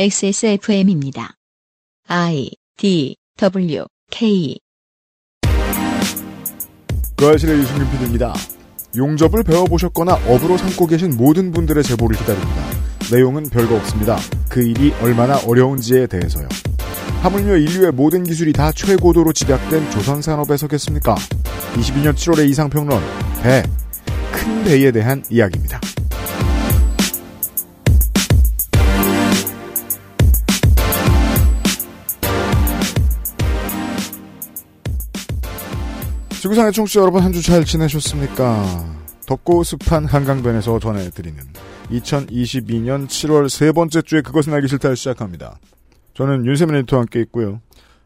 XSFM입니다. I D W K 그 아실의 유승균 PD입니다. 용접을 배워보셨거나 업으로 삼고 계신 모든 분들의 제보를 기다립니다. 내용은 별거 없습니다. 그 일이 얼마나 어려운지에 대해서요. 하물며 인류의 모든 기술이 다 최고도로 집약된 조선산업에서겠습니까? 22년 7월의 이상평론, 배, 큰 배에 대한 이야기입니다. 지구상의 청취자 여러분 한 주 잘 지내셨습니까? 덥고 습한 한강변에서 전해드리는 2022년 7월 세 번째 주에 그것은 알기 싫다를 시작합니다. 저는 윤세민 에디터와 함께 있고요.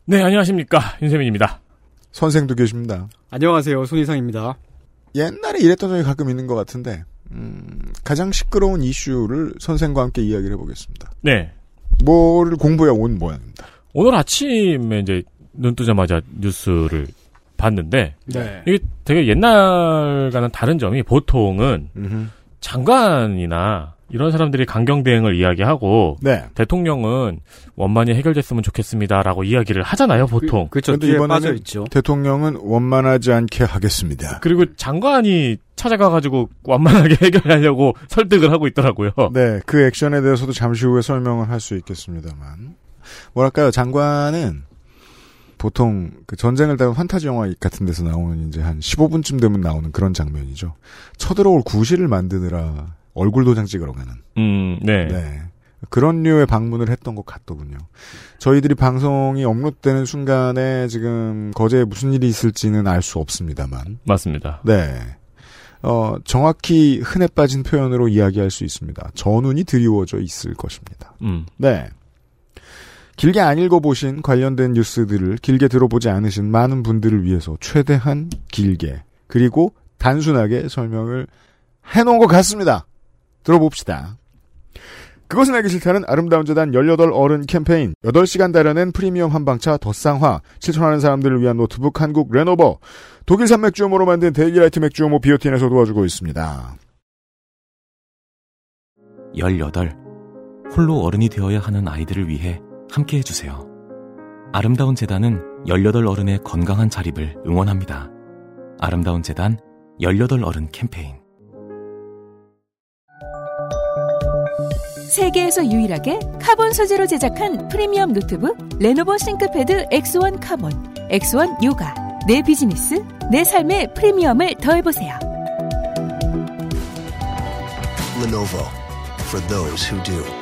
네, 안녕하십니까. 윤세민입니다. 선생도 계십니다. 안녕하세요. 손희상입니다. 옛날에 이랬던 적이 가끔 있는 것 같은데 음, 가장 시끄러운 이슈를 선생과 함께 이야기를 해보겠습니다. 네. 뭐를 공부해 온 모양입니다. 오늘 아침에 이제 눈 뜨자마자 뉴스를 봤는데 네. 이게 되게 옛날과는 다른 점이 보통은 음흠. 장관이나 이런 사람들이 강경 대응을 이야기하고 네. 대통령은 원만히 해결됐으면 좋겠습니다라고 이야기를 하잖아요, 보통. 그렇죠. 근데 이번에는 빠져 있죠. 대통령은 원만하지 않게 하겠습니다. 그리고 장관이 찾아가가지고 완만하게 해결하려고 설득을 하고 있더라고요. 네, 그 액션에 대해서도 잠시 후에 설명을 할 수 있겠습니다만. 뭐랄까요, 장관은 보통 그 전쟁을 다룬 판타지 영화 같은 데서 나오는 이제 한 15분쯤 되면 나오는 그런 장면이죠. 쳐들어올 구실을 만드느라 얼굴 도장 찍으러 가는. 음, 네. 네. 그런 류의 방문을 했던 것 같더군요. 저희들이 방송이 업로드되는 순간에 지금 거제에 무슨 일이 있을지는 알 수 없습니다만. 맞습니다. 네. 어, 정확히 흔해 빠진 표현으로 이야기할 수 있습니다. 전운이 드리워져 있을 것입니다. 음. 네. 길게 안 읽어보신 관련된 뉴스들을 길게 들어보지 않으신 많은 분들을 위해서 최대한 길게 그리고 단순하게 설명을 해놓은 것 같습니다. 들어봅시다. 그것은 알기 싫다는 아름다운 재단 18 어른 캠페인 8시간 달여낸 프리미엄 한방차 덧쌍화 실천하는 사람들을 위한 노트북 한국 레노버 독일 산 맥주효모로 만든 데일리라이트 맥주효모 비오틴에서 도와주고 있습니다. 18. 홀로 어른이 되어야 하는 아이들을 위해 함께 해주세요. 아름다운 재단은 18 어른의 건강한 자립을 응원합니다. 아름다운 재단 18 어른 캠페인. 세계에서 유일하게 카본 소재로 제작한 프리미엄 노트북 레노버 싱크패드 X1 카본, X1 요가. 내 비즈니스, 내 삶의 프리미엄을 더해보세요. Lenovo for those who do.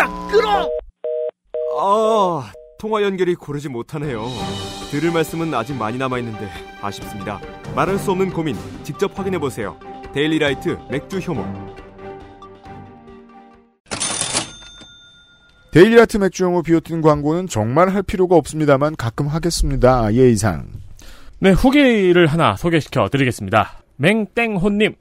통화 연결이 고르지 못하네요. 들을 말씀은 아직 많이 남아 있는데 아쉽습니다. 말할 수 없는 고민 직접 확인해 보세요. 데일리라이트 맥주 효모. 데일리라이트 맥주 효모 비오틴 광고는 정말 할 필요가 없습니다만 가끔 하겠습니다. 예의상. 네, 후기를 하나 소개시켜 드리겠습니다. 맹땡호님.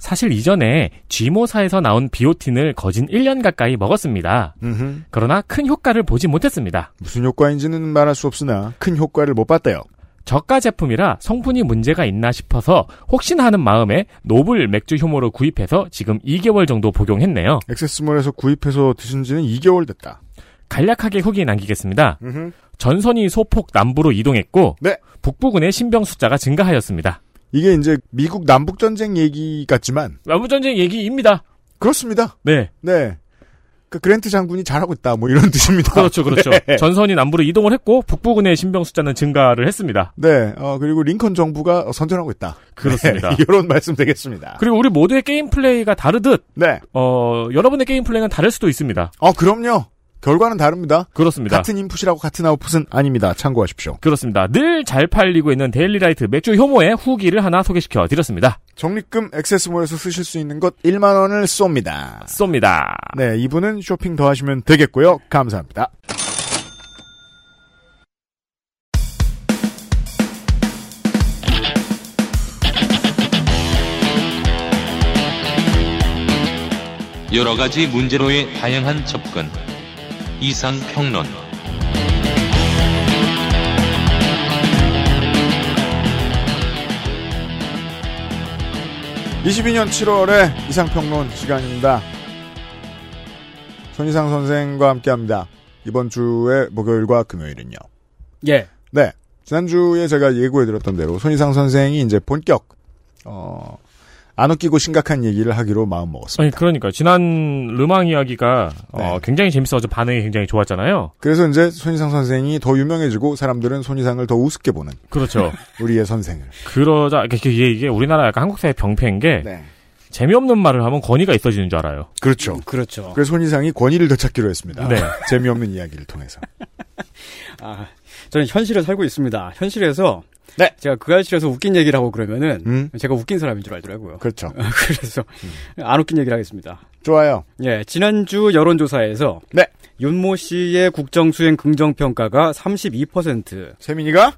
사실 이전에 G모사에서 나온 비오틴을 거진 1년 가까이 먹었습니다. 음흠. 그러나 큰 효과를 보지 못했습니다. 무슨 효과인지는 말할 수 없으나 큰 효과를 못 봤대요. 저가 제품이라 성분이 문제가 있나 싶어서 혹시나 하는 마음에 노블 맥주 효모를 구입해서 지금 2개월 정도 복용했네요. 액세스몰에서 구입해서 드신 지는 2개월 됐다. 간략하게 후기 남기겠습니다. 음흠. 전선이 소폭 남부로 이동했고 네. 북부근의 신병 숫자가 증가하였습니다. 이게 이제 미국 남북 전쟁 얘기 같지만 남부전쟁 얘기입니다. 그렇습니다. 네. 네. 그 그랜트 장군이 잘하고 있다 뭐 이런 뜻입니다. 그렇죠, 그렇죠. 네. 전선이 남부로 이동을 했고 북부군의 신병 숫자는 증가를 했습니다. 네. 어, 그리고 링컨 정부가 선전하고 있다. 그렇습니다. 네, 이런 말씀 되겠습니다. 그리고 우리 모두의 게임 플레이가 다르듯 네. 어, 여러분의 게임 플레이는 다를 수도 있습니다. 어, 그럼요. 결과는 다릅니다. 그렇습니다. 같은 인풋이라고 같은 아웃풋은 아닙니다. 참고하십시오. 그렇습니다. 늘 잘 팔리고 있는 데일리라이트 맥주 효모의 후기를 하나 소개시켜 드렸습니다. 적립금 액세스몰에서 쓰실 수 있는 것 1만 원을 쏩니다. 쏩니다. 네, 이분은 쇼핑 더 하시면 되겠고요. 감사합니다. 여러 가지 문제로의 다양한 접근. 이상 평론. 22년 7월에 이상평론 시간입니다. 손희상 선생과 함께합니다. 이번 주에 목요일과 금요일은요. 예. 네. 지난주에 제가 예고해드렸던 대로 손희상 선생이 이제 본격 어, 안 웃기고 심각한 얘기를 하기로 마음 먹었습니다. 아니 그러니까 지난 르망 이야기가 네. 어, 굉장히 재밌어서 반응이 굉장히 좋았잖아요. 그래서 이제 손희상 선생이 더 유명해지고 사람들은 손희상을 더 우습게 보는 그렇죠. 우리의 선생을. 그러자 이게, 이게, 우리나라 약간 한국 사회 병폐인 게 네. 재미없는 말을 하면 권위가 있어지는 줄 알아요. 그렇죠. 그렇죠. 그래서 손희상이 권위를 되찾기로 했습니다. 네. 재미없는 이야기를 통해서. 아, 저는 현실을 살고 있습니다. 현실에서 네. 제가 그 알실에서 웃긴 얘기를 하고 그러면은 음, 제가 웃긴 사람인 줄 알더라고요. 그렇죠. 그래서 안 웃긴 얘기를 하겠습니다. 좋아요. 예, 지난주 여론조사에서 네. 윤모 씨의 국정 수행 긍정 평가가 32%. 세민이가?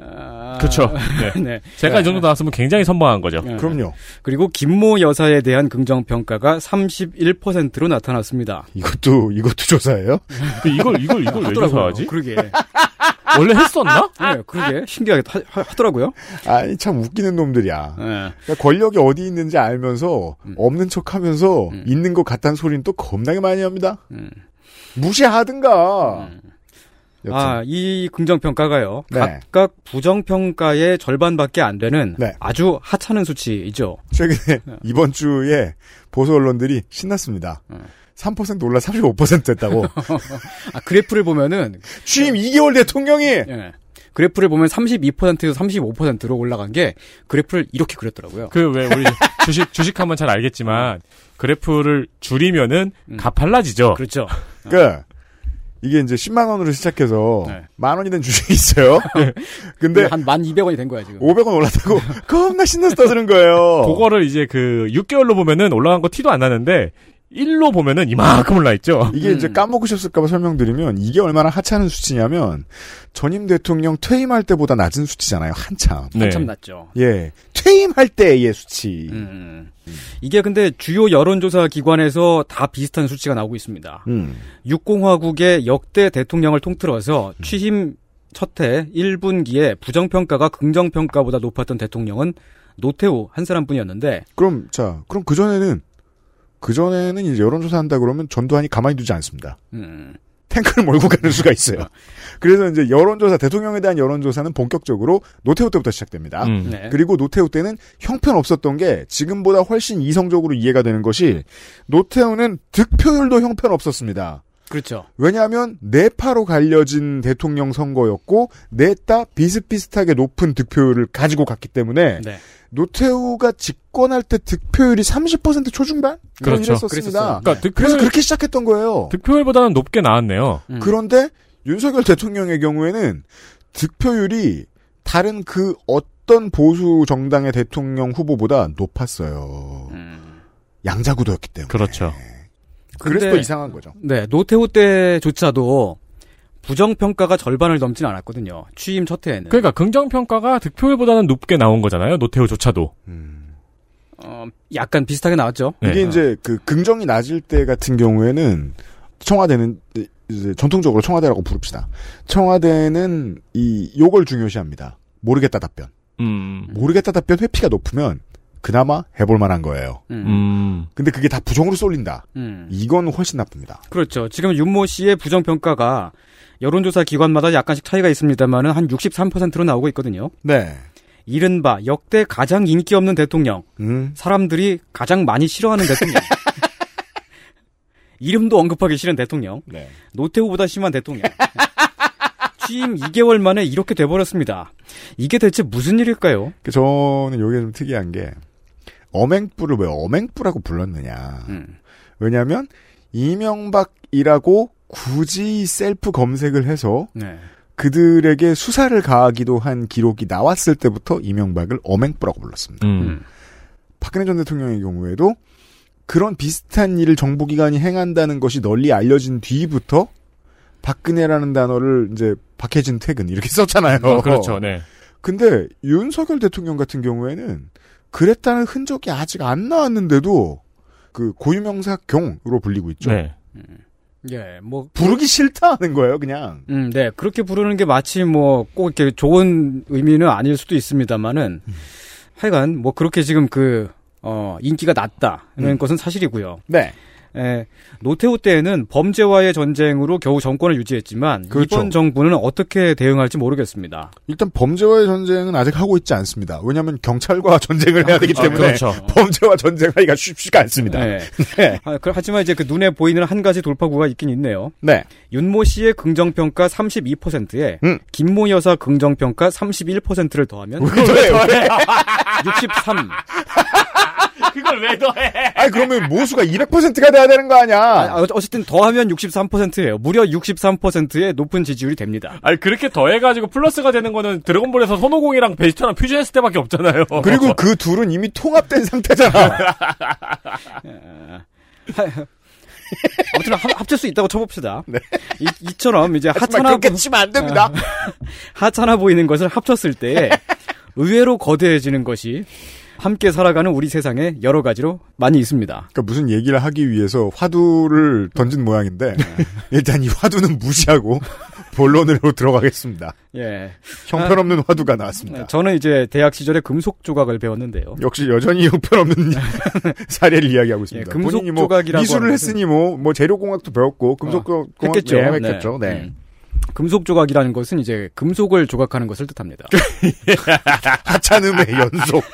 아, 그렇죠. 네. 네. 제가 이 정도 나왔으면 굉장히 선방한 거죠. 예. 그럼요. 그리고 김모 여사에 대한 긍정 평가가 31%로 나타났습니다. 이것도 이것도 조사예요? 그 이걸 이걸 이걸 왜. 조사하지? 그러게. 원래 했었나? 네, 그러게. 신기하게 하, 더라고요 아니 참 웃기는 놈들이야. 네. 그러니까 권력이 어디 있는지 알면서 없는 척 하면서 음. 있는 것 같다는 소리는 또 겁나게 많이 합니다. 음. 무시하든가. 여튼. 아, 이 긍정평가가요. 네. 각각 부정평가의 절반밖에 안 되는 네. 아주 하찮은 수치이죠. 최근에 이번 주에 보수 언론들이 신났습니다. 음. 3% 올라 35% 됐다고. 아, 그래프를 보면은, 취임 2개월 대통령이 예. 그래프를 보면 32%에서 35%로 올라간 게 그래프를 이렇게 그렸더라고요. 그 왜 우리 주식 주식하면 잘 알겠지만 그래프를 줄이면은 음. 가팔라지죠. 그렇죠. 그러니까 이게 이제 10만 원으로 시작해서 네. 만 원이 된 주식이 있어요. 근데 한 1,200원이 된 거야, 지금. 500원 올랐다고 겁나 신나서 떠드는 거예요. 그거를 이제 그 6개월로 보면은 올라간 거 티도 안 나는데 1로 보면은 이만큼 올라 있죠. 이게 이제 음. 까먹으셨을까봐 설명드리면 이게 얼마나 하찮은 수치냐면 전임 대통령 퇴임할 때보다 낮은 수치잖아요. 한참. 네. 한참 낮죠. 예, 퇴임할 때의 수치. 음. 이게 근데 주요 여론조사 기관에서 다 비슷한 수치가 나오고 있습니다. 음. 육공화국의 역대 대통령을 통틀어서 취임 첫해 1분기에 부정평가가 긍정평가보다 높았던 대통령은 노태우 한 사람뿐이었는데 그럼 자, 그럼 그 전에는 그 전에는 이제 여론조사 한다 그러면 전두환이 가만히 두지 않습니다. 음, 탱크를 몰고 가는 수가 있어요. 그래서 이제 여론조사 대통령에 대한 여론조사는 본격적으로 노태우 때부터 시작됩니다. 음. 네. 그리고 노태우 때는 형편 없었던 게 지금보다 훨씬 이성적으로 이해가 되는 것이 노태우는 득표율도 형편 없었습니다. 그렇죠. 왜냐하면 내파로 갈려진 대통령 선거였고 넷다 비슷비슷하게 높은 득표율을 가지고 갔기 때문에 네. 노태우가 집권할 때 득표율이 30% 초중반 그렇죠. 이랬었습니다. 그랬었어요. 그러니까 그래서 득표율, 그렇게 시작했던 거예요. 득표율보다는 높게 나왔네요. 음. 그런데 윤석열 대통령의 경우에는 득표율이 다른 그 어떤 보수 정당의 대통령 후보보다 높았어요. 음. 양자구도였기 때문에. 그렇죠. 그래서 이상한 거죠. 네, 노태우 때조차도 부정평가가 절반을 넘진 않았거든요. 취임 첫 해에는. 그러니까 긍정평가가 득표율보다는 높게 나온 거잖아요. 노태우조차도. 어, 약간 비슷하게 나왔죠. 네. 이게 이제 그 긍정이 낮을 때 같은 경우에는 청와대는 이제 전통적으로 청와대라고 부릅시다. 청와대는 이 요걸 중요시합니다. 모르겠다 답변. 음. 모르겠다 답변 회피가 높으면 그나마 해볼 만한 거예요. 음. 음. 근데 그게 다 부정으로 쏠린다. 음. 이건 훨씬 나쁩니다. 그렇죠. 지금 윤모 씨의 부정평가가 여론조사 기관마다 약간씩 차이가 있습니다만은 한 63%로 나오고 있거든요. 네. 이른바 역대 가장 인기 없는 대통령. 음. 사람들이 가장 많이 싫어하는 대통령. 이름도 언급하기 싫은 대통령. 네. 노태우보다 심한 대통령. 취임 2개월 만에 이렇게 돼버렸습니다. 이게 대체 무슨 일일까요? 그 저는 요게 좀 특이한 게 어맹부를 왜 어맹부라고 불렀느냐. 음. 왜냐하면 이명박이라고 굳이 셀프 검색을 해서 네. 그들에게 수사를 가하기도 한 기록이 나왔을 때부터 이명박을 어맹부라고 불렀습니다. 음. 박근혜 전 대통령의 경우에도 그런 비슷한 일을 정보기관이 행한다는 것이 널리 알려진 뒤부터 박근혜라는 단어를 이제 박해진 퇴근 이렇게 썼잖아요. 어, 그렇죠. 네. 근데 윤석열 대통령 같은 경우에는 그랬다는 흔적이 아직 안 나왔는데도 그 고유명사 경으로 불리고 있죠. 네. 예, 뭐 부르기 싫다 하는 거예요, 그냥. 음, 네. 그렇게 부르는 게 마치 뭐 꼭 이렇게 좋은 의미는 아닐 수도 있습니다만은 하여간 뭐 그렇게 지금 그 어, 인기가 낮다는 음. 것은 사실이고요. 네. 예, 노태우 때에는 범죄와의 전쟁으로 겨우 정권을 유지했지만 그렇죠. 이번 정부는 어떻게 대응할지 모르겠습니다. 일단 범죄와의 전쟁은 아직 하고 있지 않습니다. 왜냐하면 경찰과 전쟁을 해야 되기 아, 때문에 그렇죠. 범죄와 전쟁하기가 쉽지가 않습니다. 네. 네. 아, 그- 하지만 이제 그 눈에 보이는 한 가지 돌파구가 있긴 있네요. 네. 윤모 씨의 긍정평가 32%에 음. 김모 여사 긍정평가 31%를 더하면 왜 더해? 63. 그걸 왜 더해? 아니 그러면 모수가 200%가 돼야 되는 거 아니야? 아, 어- 어쨌든 더하면 63%예요. 무려 63%의 높은 지지율이 됩니다. 아니 그렇게 더해가지고 플러스가 되는 거는 드래곤볼에서 손오공이랑 베지터랑 퓨즈했을 때밖에 없잖아요. 그리고 그 둘은 이미 통합된 상태잖아. 아무튼 합, 합칠 수 있다고 쳐봅시다. 이, 이처럼 이제 하찮아 그렇게 보, 치면 안 됩니다. 하찮아 보이는 것을 합쳤을 때 의외로 거대해지는 것이 함께 살아가는 우리 세상에 여러 가지로 많이 있습니다. 그러니까 무슨 얘기를 하기 위해서 화두를 던진 모양인데 일단 이 화두는 무시하고 본론으로 들어가겠습니다. 예. 형편없는 화두가 나왔습니다. 저는 이제 대학 시절에 금속 조각을 배웠는데요. 역시 여전히 형편없는 사례를 이야기하고 있습니다. 예, 금속 본인이 뭐 조각이라고 미술을 했으니 뭐, 뭐 재료공학도 배웠고 금속 공학 했겠죠. 했겠죠. 네. 음. 금속 조각이라는 것은 이제 금속을 조각하는 것을 뜻합니다. 하찮음의 연속.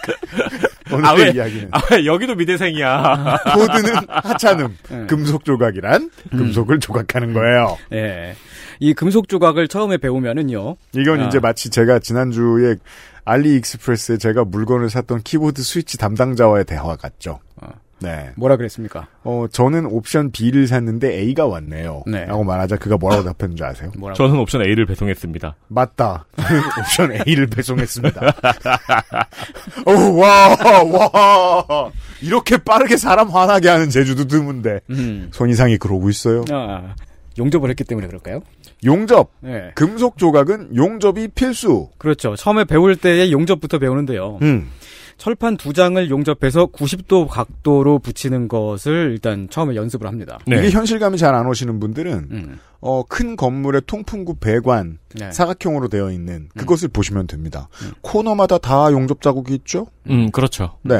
오늘의 아, 왜? 이야기는 아, 왜 여기도 미대생이야. 코드는 하찮음, 네. 금속 조각이란 금속을 조각하는 거예요. 예. 이 금속 조각을 처음에 배우면은요. 이건 아. 이제 마치 제가 지난주에 알리익스프레스에 제가 물건을 샀던 키보드 스위치 담당자와의 대화 같죠. 어. 네. 뭐라 그랬습니까? 어, 저는 옵션 B를 샀는데 A가 왔네요. 네. 라고 말하자 그가 뭐라고 답했는지 아세요? 뭐라고? 저는 옵션 A를 배송했습니다. 맞다. 옵션 A를 배송했습니다. 오, 와, 와. 이렇게 빠르게 사람 화나게 하는 제주도 드문데. 음. 손이상이 그러고 있어요. 아, 용접을 했기 때문에 그럴까요? 용접. 예. 금속 조각은 용접이 필수. 그렇죠. 처음에 배울 때의 용접부터 배우는데요. 음. 철판 두 장을 용접해서 90도 각도로 붙이는 것을 일단 처음에 연습을 합니다. 네. 이게 현실감이 잘 안 오시는 분들은 음. 어, 큰 건물의 통풍구 배관 네. 사각형으로 되어 있는 그것을 보시면 됩니다. 코너마다 다 용접 자국이 있죠? 음, 그렇죠. 네.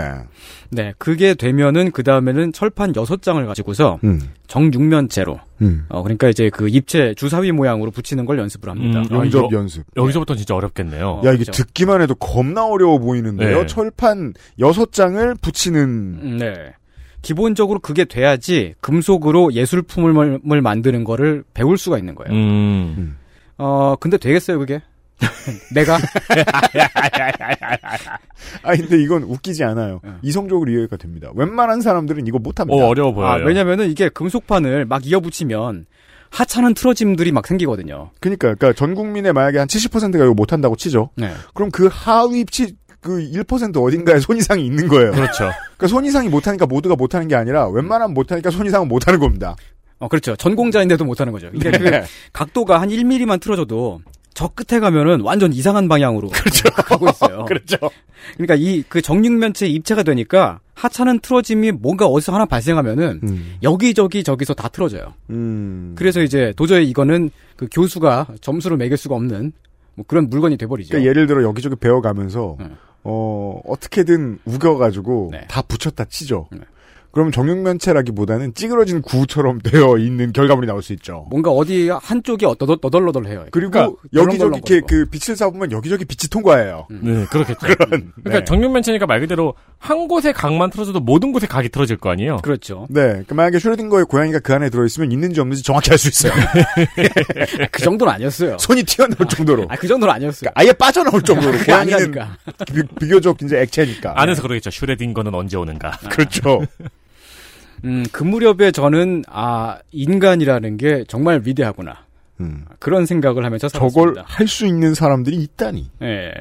네, 그게 되면은 그 다음에는 철판 여섯 장을 가지고서 음. 정육면체로 음. 어 그러니까 이제 그 입체 주사위 모양으로 붙이는 걸 연습을 합니다. 음, 아, 용접 이거- 연습. 여기서부터 진짜 어렵겠네요. 야, 이게 그렇죠. 듣기만 해도 겁나 어려워 보이는데요. 네. 철판 여섯 장을 붙이는 음, 네. 기본적으로 그게 돼야지 금속으로 예술품을 을 만드는 거를 배울 수가 있는 거예요. 음. 어, 근데 되겠어요, 그게? 내가? 아 근데 이건 웃기지 않아요. 네. 이성적으로 이해가 됩니다. 웬만한 사람들은 이거 못합니다. 어, 어려워 보여요. 아, 왜냐면은 이게 금속판을 막 이어붙이면 하찮은 틀어짐들이 막 생기거든요. 그러니까, 그러니까 전 국민의 만약에 한 70%가 이거 못한다고 치죠. 네. 그럼 그 하위 치, 그 1% 어딘가에 손이상이 있는 거예요. 그렇죠. 그러니까 손이상이 못하니까 모두가 못하는 게 아니라 웬만하면 못하니까 손이상은 못하는 겁니다. 어, 그렇죠. 전공자인데도 못하는 거죠. 이게 그 네. 각도가 한 1mm만 틀어져도 저 끝에 가면은 완전 이상한 방향으로 가고 있어요. 그렇죠. 그러니까 이 그 정육면체 입체가 되니까 하찮은 틀어짐이 뭔가 어디서 하나 발생하면은 음. 여기저기 저기서 다 틀어져요. 음. 그래서 이제 도저히 이거는 그 교수가 점수를 매길 수가 없는 뭐 그런 물건이 돼버리죠. 그러니까 예를 들어 여기저기 배워가면서 음. 어 어떻게든 우겨가지고 네. 다 붙였다 치죠. 네. 그럼 정육면체라기보다는 찌그러진 구처럼 되어 있는 결과물이 나올 수 있죠. 뭔가 어디 한쪽이 어떠 너덜너덜해요. 그리고 그러니까 여기저기. 이렇게 그 빛을 쏴보면 여기저기 빛이 통과해요. 네, 그렇겠죠. 그런. 그러니까 네. 정육면체니까 말 그대로 한 곳에 각만 틀어져도 모든 곳에 각이 틀어질 거 아니에요. 그렇죠. 네, 그 만약에 슈레딩거의 고양이가 그 안에 들어있으면 있는지 없는지 정확히 알 수 있어요. 그 정도는 아니었어요. 손이 튀어나올 정도로. 아, 그 정도는 아니었어요. 그러니까 아예 빠져나올 정도로. 그게 고양이는. 비, 비교적 이제 액체니까. 안에서 그러겠죠. 슈레딩거는 언제 오는가. 그렇죠. 음, 그 무렵에 저는 아 인간이라는 게 정말 위대하구나. 음. 그런 생각을 하면서 저걸 살았습니다. 할수 있는 사람들이 있다니. 예.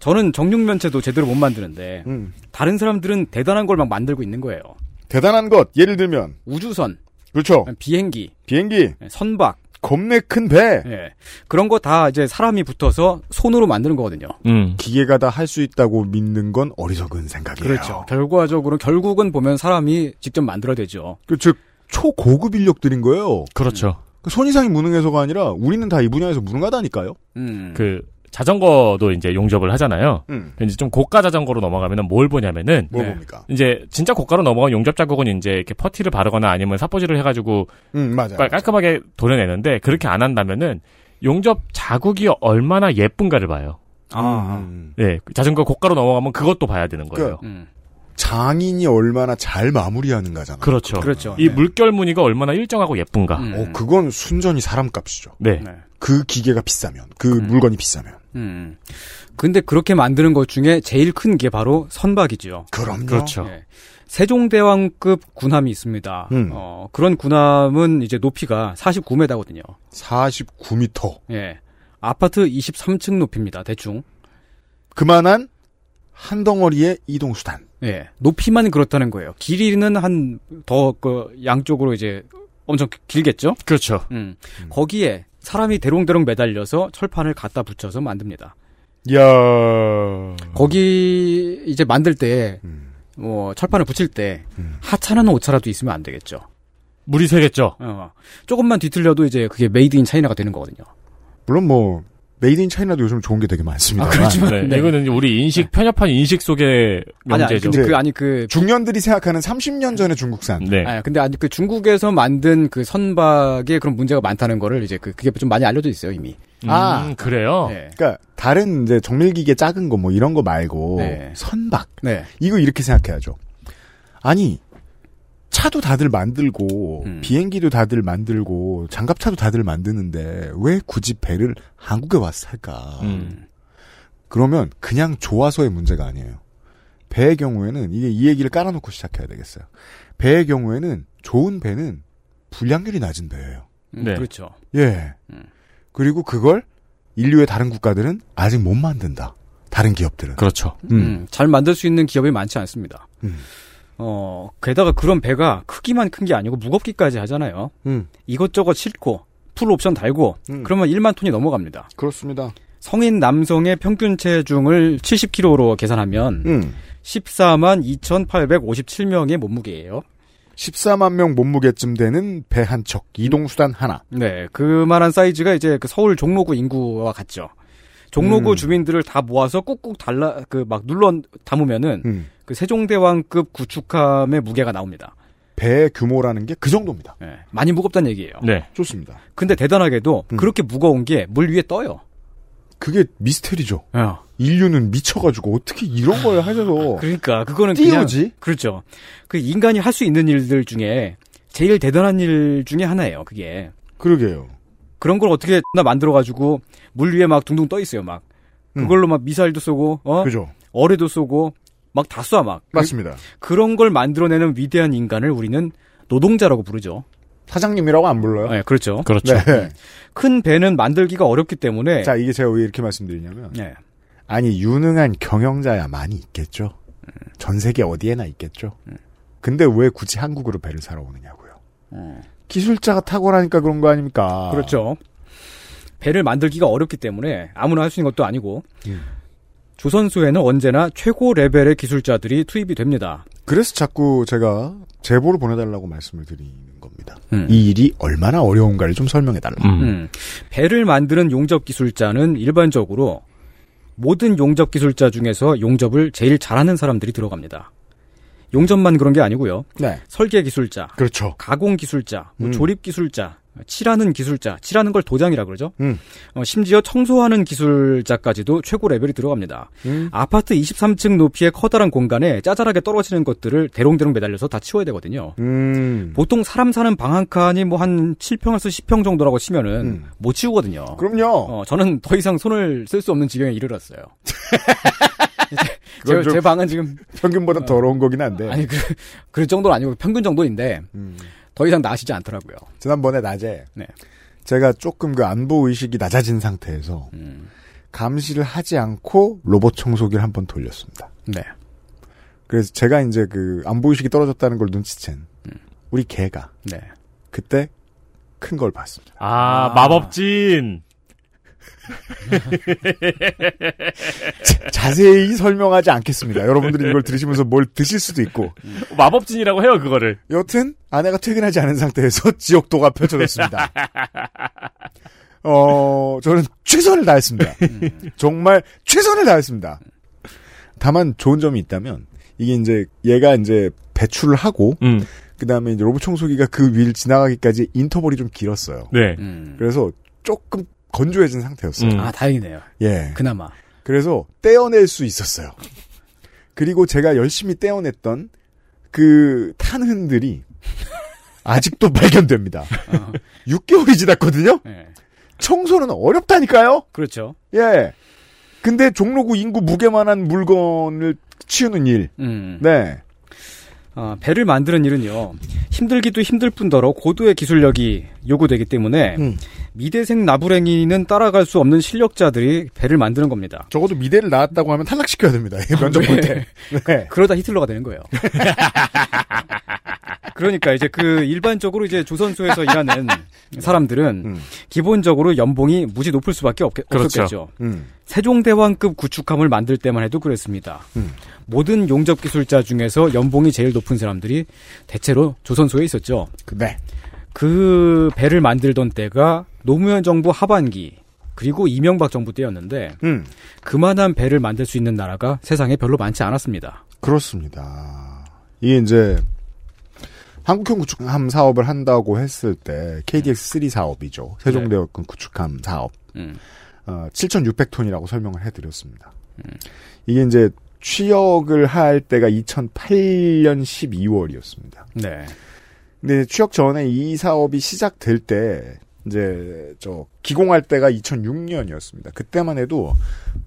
저는 정육면체도 제대로 못 만드는데 음. 다른 사람들은 대단한 걸 막 만들고 있는 거예요. 대단한 것 예를 들면 우주선, 그렇죠. 비행기, 비행기, 선박, 겁내 큰 배. 예. 그런 거 다 이제 사람이 붙어서 손으로 만드는 거거든요. 음. 기계가 다 할 수 있다고 믿는 건 어리석은 생각이에요. 그렇죠. 결과적으로 결국은 보면 사람이 직접 만들어야 되죠. 그, 즉 초고급 인력들인 거예요. 그렇죠. 그 손이상이 무능해서가 아니라 우리는 다 이 분야에서 무능하다니까요. 음. 그 자전거도 이제 용접을 하잖아요. 음. 이제 좀 고가 자전거로 넘어가면은 뭘 보냐면은 뭘 네. 봅니까? 이제 진짜 고가로 넘어간 용접 자국은 이제 이렇게 퍼티를 바르거나 아니면 사포질을 해가지고 음 맞아요. 깔- 깔끔하게 도려내는데 그렇게 안 한다면은 용접 자국이 얼마나 예쁜가를 봐요. 아. 음. 네, 자전거 고가로 넘어가면 그것도 봐야 되는 거예요. 음. 장인이 얼마나 잘 마무리하는가잖아. 그렇죠. 그렇죠. 이 네. 물결 무늬가 얼마나 일정하고 예쁜가. 음. 어 그건 순전히 사람값이죠. 네. 네. 그 기계가 비싸면 그 음. 물건이 비싸면. 음. 근데 그렇게 만드는 것 중에 제일 큰 게 바로 선박이죠. 그럼요. 그렇죠. 예. 세종대왕급 군함이 있습니다. 음. 어, 그런 군함은 이제 높이가 49m거든요. 49m. 예. 아파트 23층 높이입니다. 대충. 그만한 한 덩어리의 이동 수단. 예. 높이만 그렇다는 거예요. 길이는 한 더 그 양쪽으로 이제 엄청 길겠죠? 그렇죠. 음. 거기에 사람이 대롱대롱 매달려서 철판을 갖다 붙여서 만듭니다. 야. 거기 이제 만들 때, 음. 뭐, 철판을 붙일 때, 음. 하찮은 오차라도 있으면 안 되겠죠. 물이 새겠죠. 어. 조금만 뒤틀려도 이제 그게 made in China가 되는 거거든요. 물론 뭐 made in China도 요즘 좋은 게 되게 많습니다. 아, 그렇지만- 네, 네. 이거는 우리 인식 편협한 인식 속의 아니, 아니, 명제죠. 근데 그, 아니, 그, 중년들이 생각하는 30년 전의 중국산. 네. 아니, 근데 아니, 그 중국에서 만든 그 선박에 그런 문제가 많다는 거를 이제 그, 그게 좀 많이 알려져 있어요, 이미. 아. 음, 그래요. 네. 그러니까 다른 이제 정밀기계 작은 거 뭐 이런 거 말고 네. 선박 네. 이거 이렇게 생각해야죠. 아니 차도 다들 만들고 음. 비행기도 다들 만들고 장갑차도 다들 만드는데 왜 굳이 배를 한국에 와서 살까? 음. 그러면 그냥 좋아서의 문제가 아니에요. 배의 경우에는 이게 이 얘기를 깔아놓고 시작해야 되겠어요. 배의 경우에는 좋은 배는 불량률이 낮은 배예요. 음, 네. 그렇죠. 예. 음. 그리고 그걸 인류의 다른 국가들은 아직 못 만든다. 다른 기업들은. 그렇죠. 음. 잘 만들 수 있는 기업이 많지 않습니다. 음. 어, 게다가 그런 배가 크기만 큰 게 아니고 무겁기까지 하잖아요. 음. 이것저것 싣고, 풀 옵션 달고, 음. 그러면 1만 톤이 넘어갑니다. 그렇습니다. 성인 남성의 평균 체중을 70kg로 계산하면 음. 14만 2,857명의 몸무게예요. 14만 명 몸무게쯤 되는 배 한 척, 이동 수단 하나. 네, 그만한 사이즈가 이제 그 서울 종로구 인구와 같죠. 종로구 음. 주민들을 다 모아서 꾹꾹 달라 그 막 눌러 담으면은 음. 그 세종대왕급 구축함의 무게가 나옵니다. 배 규모라는 게 그 정도입니다. 네, 많이 무겁다는 얘기예요. 네. 좋습니다. 근데 대단하게도 음. 그렇게 무거운 게 물 위에 떠요. 그게 미스테리죠. 어. 인류는 미쳐가지고 어떻게 이런 걸 하셔서 그러니까 그거는 그냥 띄우지? 그렇죠. 그 인간이 할 수 있는 일들 중에 제일 대단한 일 중에 하나예요. 그게 그러게요. 그런 걸 어떻게 나 만들어 가지고 물 위에 막 둥둥 떠 있어요. 막 음. 그걸로 막 미사일도 쏘고 어 그죠. 어뢰도 쏘고 막 다 쏴 막. 맞습니다. 그, 런걸 만들어내는 위대한 인간을 우리는 노동자라고 부르죠. 사장님이라고 안 불러요. 네, 그렇죠. 그렇죠. 네. 큰 배는 만들기가 어렵기 때문에 자, 이게 제가 왜 이렇게 말씀드리냐면, 네. 아니, 유능한 경영자야 많이 있겠죠. 전 세계 어디에나 있겠죠. 근데 왜 굳이 한국으로 배를 사러 오느냐고요. 기술자가 탁월하니까 그런 거 아닙니까? 그렇죠. 배를 만들기가 어렵기 때문에 아무나 할 수 있는 것도 아니고 음. 조선소에는 언제나 최고 레벨의 기술자들이 투입이 됩니다. 그래서 자꾸 제가 제보를 보내달라고 말씀을 드리는 겁니다. 음. 이 일이 얼마나 어려운가를 좀 설명해달라. 음. 음. 배를 만드는 용접 기술자는 일반적으로 모든 용접 기술자 중에서 용접을 제일 잘하는 사람들이 들어갑니다. 용접만 그런 게 아니고요. 네. 설계 기술자, 그렇죠. 가공 기술자, 뭐 음. 조립 기술자, 칠하는 기술자, 칠하는 걸 도장이라 그러죠. 음. 어, 심지어 청소하는 기술자까지도 최고 레벨이 들어갑니다. 음. 아파트 23층 높이의 커다란 공간에 짜잘하게 떨어지는 것들을 대롱대롱 매달려서 다 치워야 되거든요. 음. 보통 사람 사는 방 한 칸이 뭐 한 7평에서 10평 정도라고 치면은 음. 못 치우거든요. 그럼요. 어, 저는 더 이상 손을 쓸 수 없는 지경에 이르렀어요. 제, 좀제 방은 지금 평균보다 더러운 거긴 한데. 아니 그그 정도는 아니고 평균 정도인데 음. 더 이상 나시지 않더라고요. 지난번에 낮에 네. 제가 조금 그 안보 의식이 낮아진 상태에서 음. 감시를 하지 않고 로봇 청소기를 한 번 돌렸습니다. 네. 그래서 제가 이제 그 안보 의식이 떨어졌다는 걸 눈치챈 우리 개가 네. 그때 큰 걸 봤습니다. 아, 아. 마법진. 자세히 설명하지 않겠습니다. 여러분들이 이걸 들으시면서 뭘 드실 수도 있고. 마법진이라고 해요, 그거를. 여튼 아내가 퇴근하지 않은 상태에서 지옥도가 펼쳐졌습니다. 어, 저는 최선을 다했습니다. 정말 최선을 다했습니다. 다만 좋은 점이 있다면 이게 이제 얘가 이제 배출을 하고 음. 그 다음에 이제 로봇 청소기가 그 위를 지나가기까지 인터벌이 좀 길었어요. 네. 음. 그래서 조금 건조해진 상태였어요. 음. 아 다행이네요. 예. 그나마. 그래서 떼어낼 수 있었어요. 그리고 제가 열심히 떼어냈던 그 탄흔들이 아직도 발견됩니다. 어. 6개월이 지났거든요? 네. 청소는 어렵다니까요? 그렇죠. 예. 근데 종로구 인구 무게만한 물건을 치우는 일. 음. 네. 어, 배를 만드는 일은요 힘들기도 힘들 뿐더러 고도의 기술력이 요구되기 때문에 음. 미대생 나부랭이는 따라갈 수 없는 실력자들이 배를 만드는 겁니다. 적어도 미대를 나왔다고 하면 탈락시켜야 됩니다. 면접 볼 때. 네. 그러다 히틀러가 되는 거예요. 그러니까 이제 그 일반적으로 이제 조선소에서 일하는 사람들은 음. 기본적으로 연봉이 무지 높을 수밖에 없겠, 그렇죠. 없었겠죠. 음. 세종대왕급 구축함을 만들 때만 해도 그랬습니다. 음. 모든 용접 기술자 중에서 연봉이 제일 높은 사람들이 대체로 조선소에 있었죠. 네. 그 배를 만들던 때가 노무현 정부 하반기 그리고 이명박 정부 때였는데 음. 그만한 배를 만들 수 있는 나라가 세상에 별로 많지 않았습니다. 그렇습니다. 이게 이제 한국형 구축함 사업을 한다고 했을 때 KDX3 사업이죠. 세종대왕급 구축함 사업. 음. 어, 7,600톤이라고 설명을 해드렸습니다. 이게 이제 취역을 할 때가 2008년 12월이었습니다. 네. 근데 취역 전에 이 사업이 시작될 때 이제 저 기공할 때가 2006년이었습니다. 그때만 해도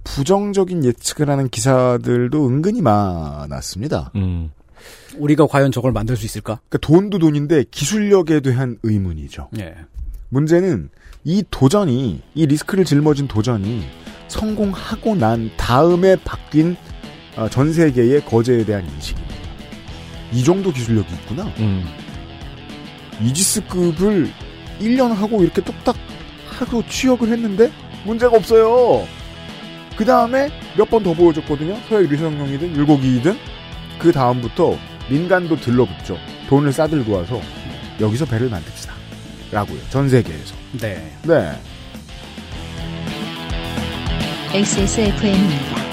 부정적인 예측을 하는 기사들도 은근히 많았습니다. 음. 우리가 과연 저걸 만들 수 있을까? 그러니까 돈도 돈인데 기술력에 대한 의문이죠. 예. 문제는 이 도전이 이 리스크를 짊어진 도전이 성공하고 난 다음에 바뀐 어, 전 세계의 거제에 대한 인식입니다. 이 정도 기술력이 있구나. 음. 이지스급을 1년 하고 이렇게 뚝딱 하고 취역을 했는데 문제가 없어요. 그 다음에 몇 번 더 보여줬거든요. 서해 리성용이든 율곡이든 그 다음부터 민간도 들러붙죠. 돈을 싸들고 와서 여기서 배를 만듭시다. 라고요. 전 세계에서. 네. 네. XSFM입니다.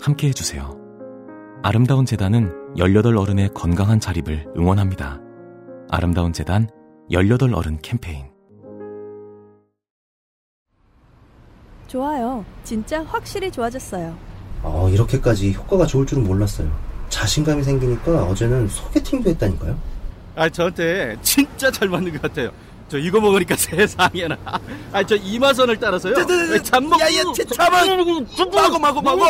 함께 해주세요. 아름다운 재단은 18 어른의 건강한 자립을 응원합니다. 아름다운 재단 18 어른 캠페인. 좋아요. 진짜 확실히 좋아졌어요. 어, 이렇게까지 효과가 좋을 줄은 몰랐어요. 자신감이 생기니까 어제는 소개팅도 했다니까요. 아, 저한테 진짜 잘 맞는 것 같아요. 저 이거 먹으니까 세상에나. 아, 저 이마선을 따라서요. 잠먹. 야야, 잠만. 마고 마고 마고.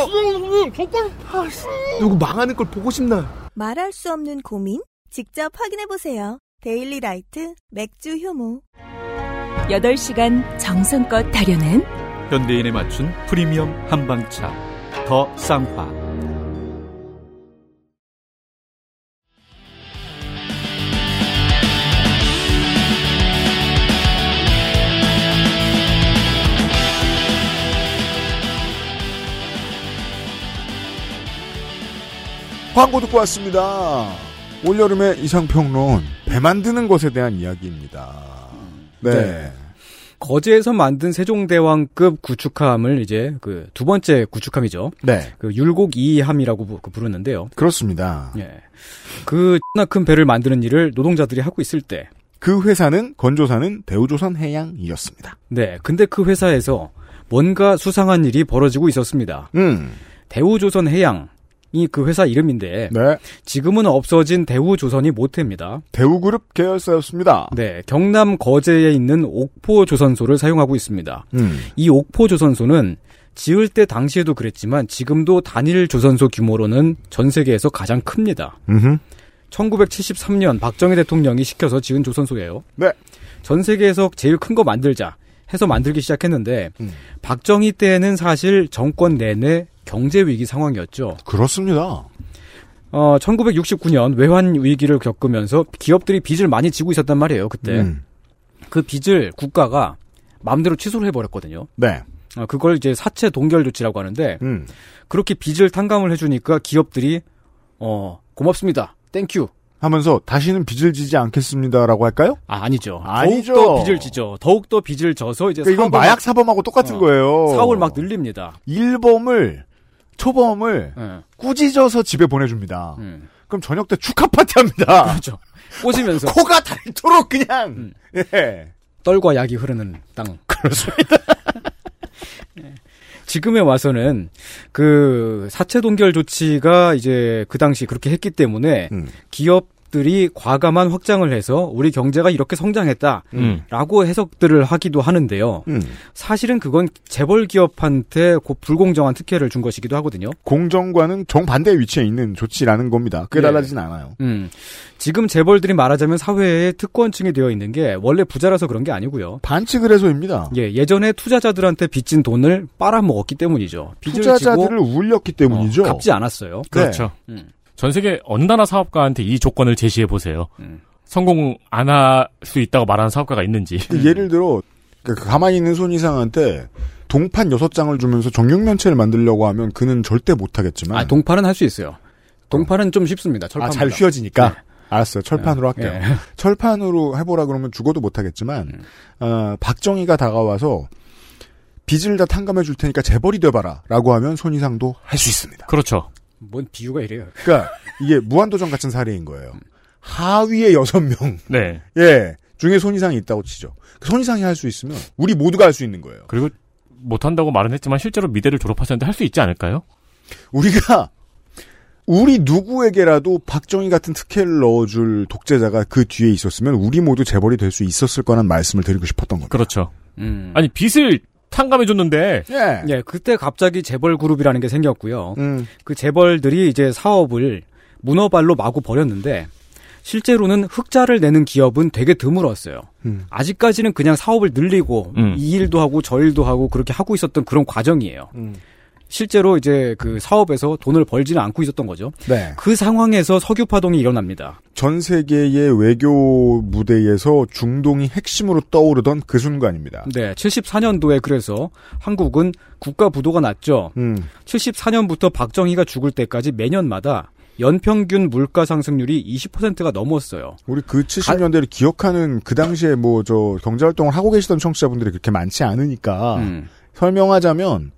누구 망하는 걸 보고 싶나? 말할 수 없는 고민? 직접 확인해 보세요. 데일리 라이트 맥주 효모. 8시간 정성껏 다려낸 현대인에 맞춘 프리미엄 한방차 더 쌍화 광고 듣고 왔습니다. 올여름의 이상평론, 배 만드는 것에 대한 이야기입니다. 네. 네. 거제에서 만든 세종대왕급 구축함을 이제 그 두 번째 구축함이죠. 네. 그 율곡 2함이라고 부- 그 부르는데요. 그렇습니다. 예. 그 X나 큰 배를 만드는 일을 노동자들이 하고 있을 때, 그 회사는 건조사는 대우조선 해양이었습니다. 네. 근데 그 회사에서 뭔가 수상한 일이 벌어지고 있었습니다. 음. 대우조선 해양 이 그 회사 이름인데, 네. 지금은 없어진 대우조선이 모태입니다. 대우그룹 계열사였습니다. 네. 경남 거제에 있는 옥포조선소를 사용하고 있습니다. 음. 이 옥포조선소는 지을 때 당시에도 그랬지만 지금도 단일 조선소 규모로는 전 세계에서 가장 큽니다. 음흠. 1973년 박정희 대통령이 시켜서 지은 조선소예요. 네. 전 세계에서 제일 큰 거 만들자 해서 만들기 시작했는데 음. 박정희 때는 사실 정권 내내 경제 위기 상황이었죠. 그렇습니다. 어, 1969년 외환 위기를 겪으면서 기업들이 빚을 많이 지고 있었단 말이에요. 그때 음. 그 빚을 국가가 마음대로 취소를 해버렸거든요. 네. 어, 그걸 이제 사채 동결 조치라고 하는데 음. 그렇게 빚을 탕감을 해주니까 기업들이 어 고맙습니다, thank you. 하면서 다시는 빚을 지지 않겠습니다라고 할까요? 아 아니죠. 아니죠. 더욱더 빚을 지죠. 더욱더 빚을 져서 이제 그러니까 이건 마약 막- 사범하고 똑같은 어, 거예요. 사업을 막 늘립니다. 일범을 초범을 예. 꾸짖어서 집에 보내줍니다. 음. 그럼 저녁 때 축하 파티합니다. 그렇죠. 꽂으면서 코 가 닳도록 그냥 음. 예. 떨과 약이 흐르는 땅. 그렇습니다. 지금에 와서는 그 사채 동결 조치가 이제 그 당시 그렇게 했기 때문에 음. 기업 들이 과감한 확장을 해서 우리 경제가 이렇게 성장했다라고 음. 해석들을 하기도 하는데요. 음. 사실은 그건 재벌 기업한테 고- 불공정한 특혜를 준 것이기도 하거든요. 공정과는 정반대 위치에 있는 조치라는 겁니다. 꽤 네. 달라지진 않아요. 음. 지금 재벌들이 말하자면 사회에 특권층이 되어 있는 게 원래 부자라서 그런 게 아니고요. 반칙을 해서입니다. 예, 예전에 투자자들한테 빚진 돈을 빨아먹었기 때문이죠. 빚을 투자자들을 지고 울렸기 때문이죠. 어, 갚지 않았어요. 그렇죠. 음. 전 세계 어느 나라 사업가한테 이 조건을 제시해 보세요. 음. 성공 안 할 수 있다고 말하는 사업가가 있는지. 그 예를 들어 그 가만히 있는 손이상한테 동판 여섯 장을 주면서 정육면체를 만들려고 하면 그는 절대 못 하겠지만 아, 동판은 할 수 있어요. 동판은 좀 쉽습니다. 철판. 아, 잘 휘어지니까. 네. 알았어요. 철판으로 할게요. 예. 철판으로 해보라 그러면 죽어도 못 하겠지만, 음. 어, 박정희가 다가와서 빚을 다 탕감해 줄 테니까 재벌이 돼봐라. 라고 하면 손이상도 할 수 있습니다. 그렇죠. 뭔 비유가 이래요. 그러니까 이게 무한도전 같은 사례인 거예요. 하위의 여섯 명, 네. 예, 중에 손이상이 있다고 치죠. 그 손이상이 할 수 있으면 우리 모두가 할 수 있는 거예요. 그리고 못한다고 말은 했지만 실제로 미대를 졸업하셨는데 할 수 있지 않을까요? 우리가 우리 누구에게라도 박정희 같은 특혜를 넣어줄 독재자가 그 뒤에 있었으면 우리 모두 재벌이 될 수 있었을 거란 말씀을 드리고 싶었던 겁니다. 그렇죠. 음. 아니 빚을 탕감해줬는데 예. 예, 그때 갑자기 재벌 그룹이라는 게 생겼고요. 음. 그 재벌들이 이제 사업을 문어발로 마구 벌였는데 실제로는 흑자를 내는 기업은 되게 드물었어요. 음. 아직까지는 그냥 사업을 늘리고 음. 이 일도 하고 저 일도 하고 그렇게 하고 있었던 그런 과정이에요. 음. 실제로 이제 그 사업에서 돈을 벌지는 않고 있었던 거죠. 네. 그 상황에서 석유 파동이 일어납니다. 전 세계의 외교 무대에서 중동이 핵심으로 떠오르던 그 순간입니다. 네, 74년도에 그래서 한국은 국가 부도가 났죠. 음. 74년부터 박정희가 죽을 때까지 매년마다 연평균 물가 상승률이 20%가 넘었어요. 우리 그 70년대를 기억하는 그 당시에 뭐 저 경제 활동을 하고 계시던 청취자분들이 그렇게 많지 않으니까 음. 설명하자면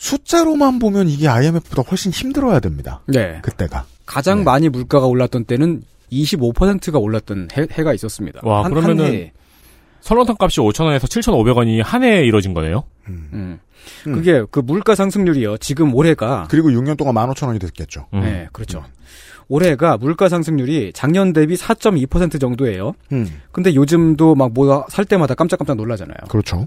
숫자로만 보면 이게 IMF보다 훨씬 힘들어야 됩니다. 네. 그때가. 가장 네. 많이 물가가 올랐던 때는 25%가 올랐던 해, 가 있었습니다. 와 한, 그러면은 한. 설렁탕 값이 5,000원에서 7,500원이 한 해에 이뤄진 거네요. 음. 그게 그 물가 상승률이요. 지금 올해가 그리고 6년 동안 15,000원이 됐겠죠. 음. 네, 그렇죠. 올해가 물가 상승률이 작년 대비 4.2% 정도예요. 음. 근데 요즘도 막뭐살 때마다 깜짝깜짝 놀라잖아요. 그렇죠.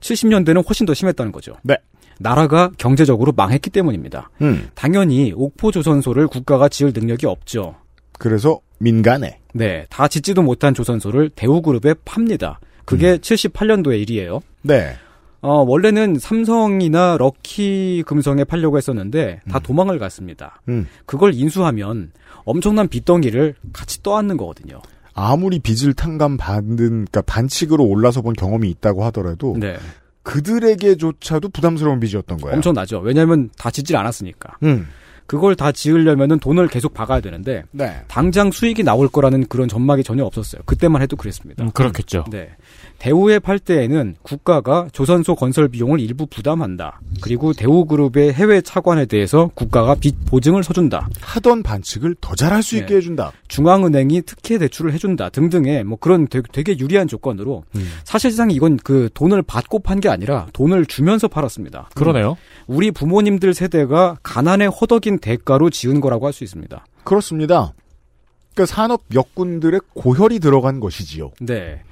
70년대는 훨씬 더 심했다는 거죠. 네. 나라가 경제적으로 망했기 때문입니다. 음. 당연히 옥포조선소를 국가가 지을 능력이 없죠. 그래서 민간에 네, 다 짓지도 못한 조선소를 대우그룹에 팝니다. 그게 78년도의 일이에요. 네. 어, 원래는 삼성이나 럭키 금성에 팔려고 했었는데 다 도망을 갔습니다. 음. 그걸 인수하면 엄청난 빚덩이를 같이 떠안는 거거든요. 아무리 빚을 탕감 받는 그러니까 반칙으로 올라서 본 경험이 있다고 하더라도 네. 그들에게조차도 부담스러운 빚이었던 거예요. 엄청나죠. 왜냐하면 다 짓질 않았으니까. 음. 그걸 다 지으려면은 돈을 계속 박아야 되는데 네. 당장 수익이 나올 거라는 그런 전망이 전혀 없었어요. 그때만 해도 그랬습니다. 음, 그렇겠죠. 네. 대우에 팔 때에는 국가가 조선소 건설 비용을 일부 부담한다. 그리고 대우그룹의 해외 차관에 대해서 국가가 빚 보증을 서준다. 하던 반칙을 더 잘할 수 있게 네. 해준다. 중앙은행이 특혜 대출을 해준다 등등의 뭐 그런 되게, 되게 유리한 조건으로 음. 사실상 이건 그 돈을 받고 판 게 아니라 돈을 주면서 팔았습니다. 그러네요. 우리 부모님들 세대가 가난에 허덕인 대가로 지은 거라고 할 수 있습니다. 그렇습니다. 그러니까 산업 역군들의 고혈이 들어간 것이지요. 네.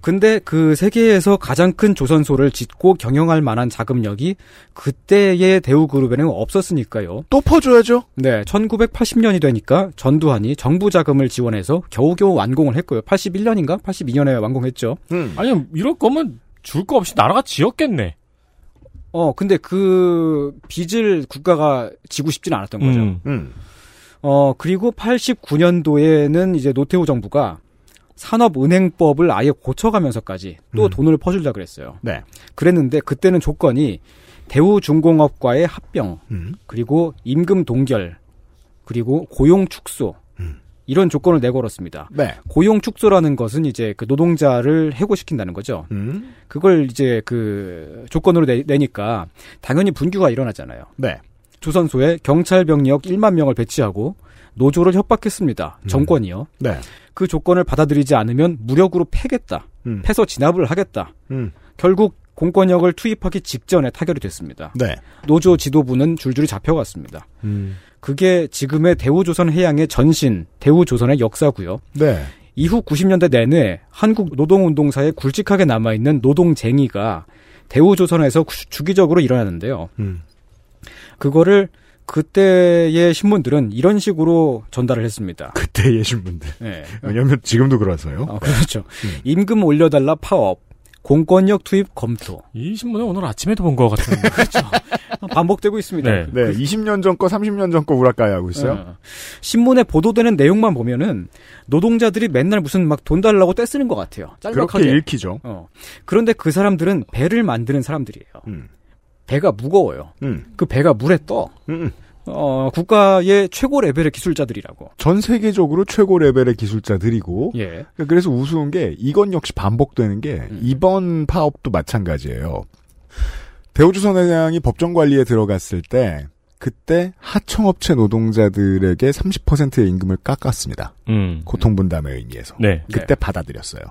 근데 그 세계에서 가장 큰 조선소를 짓고 경영할 만한 자금력이 그때의 대우그룹에는 없었으니까요. 또 퍼줘야죠. 네. 1980년이 되니까 전두환이 정부 자금을 지원해서 겨우겨우 완공을 했고요. 81년인가? 82년에 완공했죠. 음. 아니 이럴 거면 줄 거 없이 나라가 지었겠네. 어, 근데 그 빚을 국가가 지고 싶지는 않았던 거죠. 음. 음. 어, 그리고 89년도에는 이제 노태우 정부가 산업은행법을 아예 고쳐가면서까지 또 돈을 퍼주려 그랬어요. 네. 그랬는데 그때는 조건이 대우중공업과의 합병, 음. 그리고 임금 동결, 그리고 고용 축소, 이런 조건을 내걸었습니다. 네. 고용 축소라는 것은 이제 그 노동자를 해고시킨다는 거죠. 음. 그걸 이제 그 조건으로 내, 내니까 당연히 분규가 일어나잖아요. 네. 조선소에 경찰 병력 1만 명을 배치하고 노조를 협박했습니다. 정권이요. 네. 그 조건을 받아들이지 않으면 무력으로 패겠다. 음. 패서 진압을 하겠다. 음. 결국 공권력을 투입하기 직전에 타결이 됐습니다. 네. 노조 지도부는 줄줄이 잡혀갔습니다. 음. 그게 지금의 대우조선 해양의 전신, 대우조선의 역사고요. 네. 이후 90년대 내내 한국 노동운동사에 굵직하게 남아있는 노동쟁의가 대우조선에서 구- 주기적으로 일어나는데요. 음. 그거를 그때의 신문들은 이런 식으로 전달을 했습니다. 그때의 신문들. 네. 왜냐면 지금도 그래서요. 어, 그렇죠. 음. 임금 올려달라 파업, 공권력 투입 검토. 이 신문은 오늘 아침에도 본 것 같은데. 그렇죠. 반복되고 있습니다. 네. 네. 20년 전 거, 30년 전 거 우라카이 하고 있어요. 어. 신문에 보도되는 내용만 보면은 노동자들이 맨날 무슨 막 돈 달라고 떼쓰는 것 같아요. 짤막하게. 그렇게 읽히죠. 어. 그런데 그 사람들은 배를 만드는 사람들이에요. 음. 배가 무거워요. 음. 그 배가 물에 떠. 음. 어, 국가의 최고 레벨의 기술자들이라고. 전 세계적으로 최고 레벨의 기술자들이고 예. 그래서 우스운 게 이건 역시 반복되는 게 음. 이번 파업도 마찬가지예요. 대우조선해양이 법정 관리에 들어갔을 때 그때 하청업체 노동자들에게 30%의 임금을 깎았습니다. 음. 고통분담의 의미에서. 네. 그때 받아들였어요.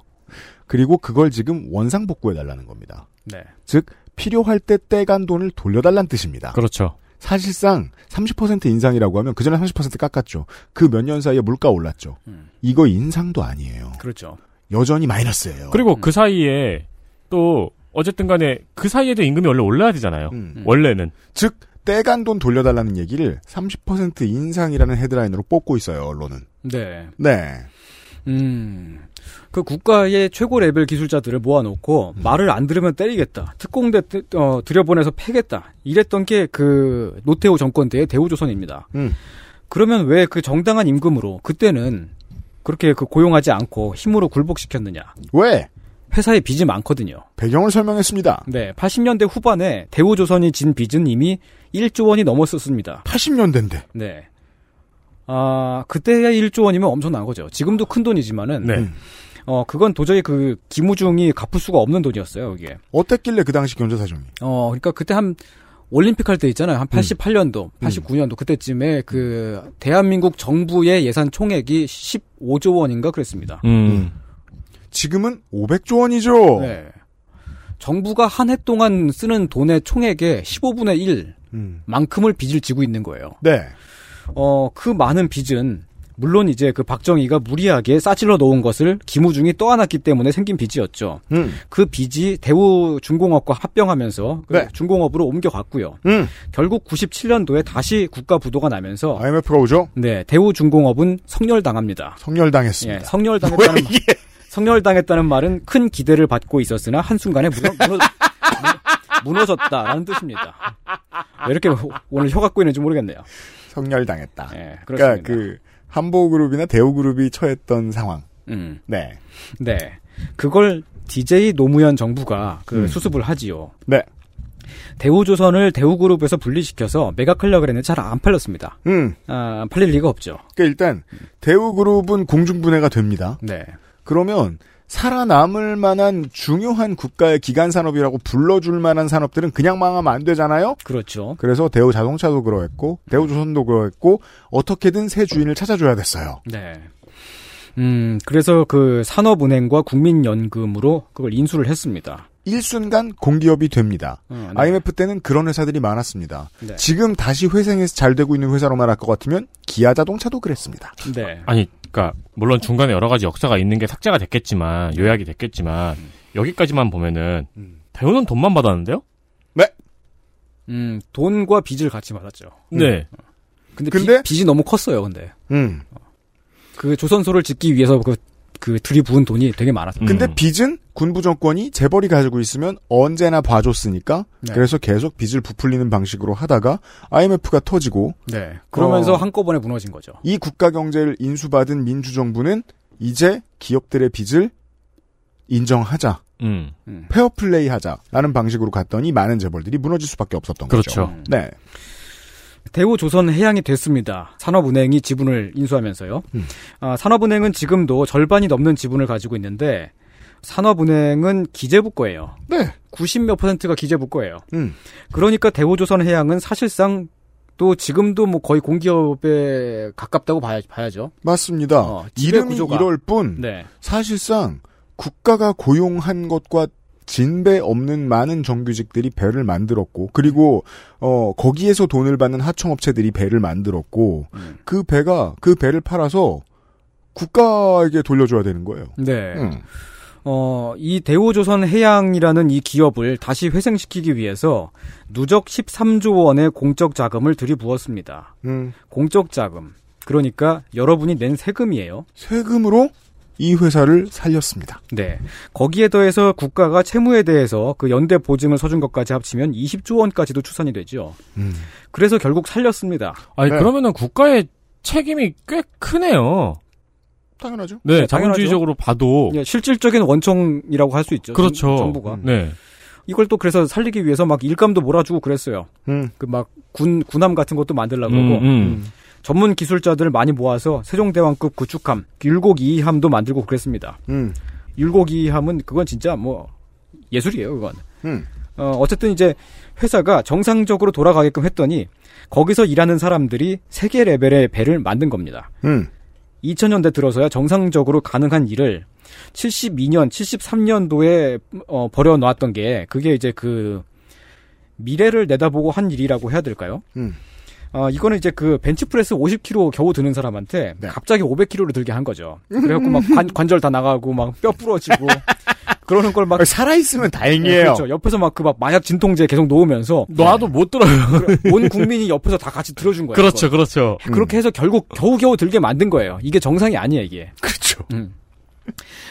그리고 그걸 지금 원상복구해 달라는 겁니다. 네. 즉 필요할 때 떼간 돈을 돌려달란 뜻입니다. 그렇죠. 사실상 30% 인상이라고 하면 그전에 30% 깎았죠. 그 몇 년 사이에 물가 올랐죠. 음. 이거 인상도 아니에요. 그렇죠. 여전히 마이너스예요. 그리고 그 사이에 또 어쨌든 간에 그 사이에도 임금이 원래 올라야 되잖아요. 음. 원래는. 즉 떼간 돈 돌려달라는 얘기를 30% 인상이라는 헤드라인으로 뽑고 있어요. 언론은. 네. 네. 음. 그 국가의 최고 레벨 기술자들을 모아놓고 말을 안 들으면 때리겠다. 특공대 때- 어, 들여보내서 패겠다. 이랬던 게 그 노태우 정권 때의 대우조선입니다. 음. 그러면 왜 그 정당한 임금으로 그때는 그렇게 그 고용하지 않고 힘으로 굴복시켰느냐? 왜? 회사에 빚이 많거든요. 배경을 설명했습니다. 네, 80년대 후반에 대우조선이 진 빚은 이미 1조 원이 넘었었습니다. 80년대인데. 네. 아, 그때의 1조 원이면 엄청난 거죠. 지금도 큰 돈이지만은 네. 음. 어, 그건 도저히 그 기무중이 갚을 수가 없는 돈이었어요, 이게. 어땠길래 그 당시 경제 사정이? 어, 그러니까 그때 한 올림픽 할 때 있잖아요. 한 88년도, 음. 89년도 그때쯤에 그 대한민국 정부의 예산 총액이 15조 원인가 그랬습니다. 음. 지금은 500조 원이죠. 네. 정부가 한 해 동안 쓰는 돈의 총액의 15분의 1 음. 만큼을 빚을 지고 있는 거예요. 네. 어, 그 많은 빚은 물론 이제 그 박정희가 무리하게 싸질러 놓은 것을 김우중이 떠안았기 때문에 생긴 빚이었죠. 음. 그 빚이 대우 중공업과 합병하면서 그 네. 중공업으로 옮겨갔고요. 음. 결국 97년도에 다시 국가 부도가 나면서 IMF가 오죠? 네 대우 중공업은 성렬당합니다. 성렬당했습니다. 예, 성렬당했다는 이게? 성렬당했다는 말은 큰 기대를 받고 있었으나 한순간에 무너, 무너, 무너졌다라는 뜻입니다. 왜 이렇게 오늘 혀 갖고 있는지 모르겠네요. 성렬당했다. 예, 그러니까. 그 한보그룹이나 대우그룹이 처했던 상황. 음. 네. 네. 그걸 DJ 노무현 정부가 그 음. 수습을 하지요. 네. 대우조선을 대우그룹에서 분리시켜서 매각하려고 했는데 잘 안 팔렸습니다. 음. 아, 팔릴 리가 없죠. 그러니까 일단 대우그룹은 공중분해가 됩니다. 네. 그러면 살아남을 만한 중요한 국가의 기간 산업이라고 불러줄 만한 산업들은 그냥 망하면 안 되잖아요. 그렇죠. 그래서 대우 자동차도 그러했고 대우 조선도 그러했고 어떻게든 새 주인을 찾아줘야 됐어요. 네. 음, 그래서 그 산업은행과 국민연금으로 그걸 인수를 했습니다. 일순간 공기업이 됩니다. 어, 네. IMF 때는 그런 회사들이 많았습니다. 네. 지금 다시 회생해서 잘 되고 있는 회사로 말할 것 같으면 기아 자동차도 그랬습니다. 네. 아니, 그니까, 물론 중간에 여러 가지 역사가 있는 게 삭제가 됐겠지만, 요약이 됐겠지만, 여기까지만 보면은, 대우는 돈만 받았는데요? 음, 돈과 빚을 같이 받았죠. 네. 근데, 근데? 빚, 이 너무 컸어요, 근데. 음. 그 조선소를 짓기 위해서 그, 그 들이부은 돈이 되게 많았어요. 근데 음. 빚은 군부 정권이 재벌이 가지고 있으면 언제나 봐줬으니까 네. 그래서 계속 빚을 부풀리는 방식으로 하다가 IMF가 터지고 네. 그러면서 어. 한꺼번에 무너진 거죠. 이 국가 경제를 인수받은 민주정부는 이제 기업들의 빚을 인정하자. 음. 페어플레이 하자라는 방식으로 갔더니 많은 재벌들이 무너질 수밖에 없었던 거죠. 그렇죠. 네. 대우 조선 해양이 됐습니다. 산업은행이 지분을 인수하면서요. 음. 아, 산업은행은 지금도 절반이 넘는 지분을 가지고 있는데 산업은행은 기재부 거예요. 네. 90몇 퍼센트가 기재부 거예요. 음. 그러니까 대우조선 해양은 사실상 또 지금도 뭐 거의 공기업에 가깝다고 봐야, 봐야 죠. 맞습니다. 어, 이름이 구조가. 이럴 뿐 네. 사실상 국가가 고용한 것과 진배 없는 많은 정규직들이 배를 만들었고 그리고 어 거기에서 돈을 받는 하청업체들이 배를 만들었고 음. 그 배가 그 배를 팔아서 국가에게 돌려줘야 되는 거예요. 네. 음. 어, 이 대우조선 해양이라는 이 기업을 다시 회생시키기 위해서 누적 13조 원의 공적 자금을 들이부었습니다. 음. 공적 자금. 그러니까 여러분이 낸 세금이에요. 세금으로 이 회사를 살렸습니다. 네. 거기에 더해서 국가가 채무에 대해서 그 연대 보증을 서준 것까지 합치면 20조 원까지도 추산이 되죠. 음. 그래서 결국 살렸습니다. 아니, 네. 그러면은 국가의 책임이 꽤 크네요. 당연하죠. 네, 네, 자본주의적으로 봐도. 예, 실질적인 원청이라고 할 수 있죠. 그렇죠. 정- 정부가. 네. 이걸 또 그래서 살리기 위해서 막 일감도 몰아주고 그랬어요. 음. 그막 군 군함 같은 것도 만들려고 음, 그러고 음. 전문 기술자들을 많이 모아서 세종대왕급 구축함 율곡 2함도 만들고 그랬습니다. 음. 율곡 2함은 그건 진짜 뭐 예술이에요, 그건. 음. 어, 어쨌든 이제 회사가 정상적으로 돌아가게끔 했더니 거기서 일하는 사람들이 세계 레벨의 배를 만든 겁니다. 음. 2000년대 들어서야 정상적으로 가능한 일을 72년, 73년도에 어, 버려놓았던 게 그게 이제 그 미래를 내다보고 한 일이라고 해야 될까요? 음. 어, 이거는 이제 그 벤치프레스 50kg 겨우 드는 사람한테 네. 갑자기 500kg를 들게 한 거죠. 그래갖고 막 관, 관절 다 나가고 막 뼈 부러지고 그러는 걸 막 살아있으면 다행이에요. 그렇죠. 옆에서 막 그 막 마약 진통제 계속 놓으면서 놔도 못 들어요. 온 국민이 옆에서 다 같이 들어준 거예요. 그렇죠, 그걸. 그렇죠. 그렇게 해서 결국 겨우겨우 들게 만든 거예요. 이게 정상이 아니에요, 이게. 그렇죠. 음.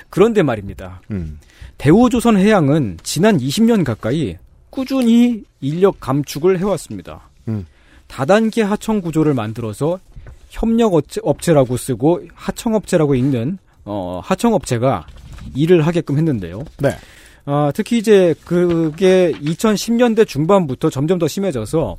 그런데 말입니다. 음. 대우조선 해양은 지난 20년 가까이 꾸준히 인력 감축을 해왔습니다. 음. 다단계 하청 구조를 만들어서 협력 업체, 업체라고 쓰고 하청업체라고 읽는 어, 하청업체가 일을 하게끔 했는데요. 네. 아, 특히 이제 그게 2010년대 중반부터 점점 더 심해져서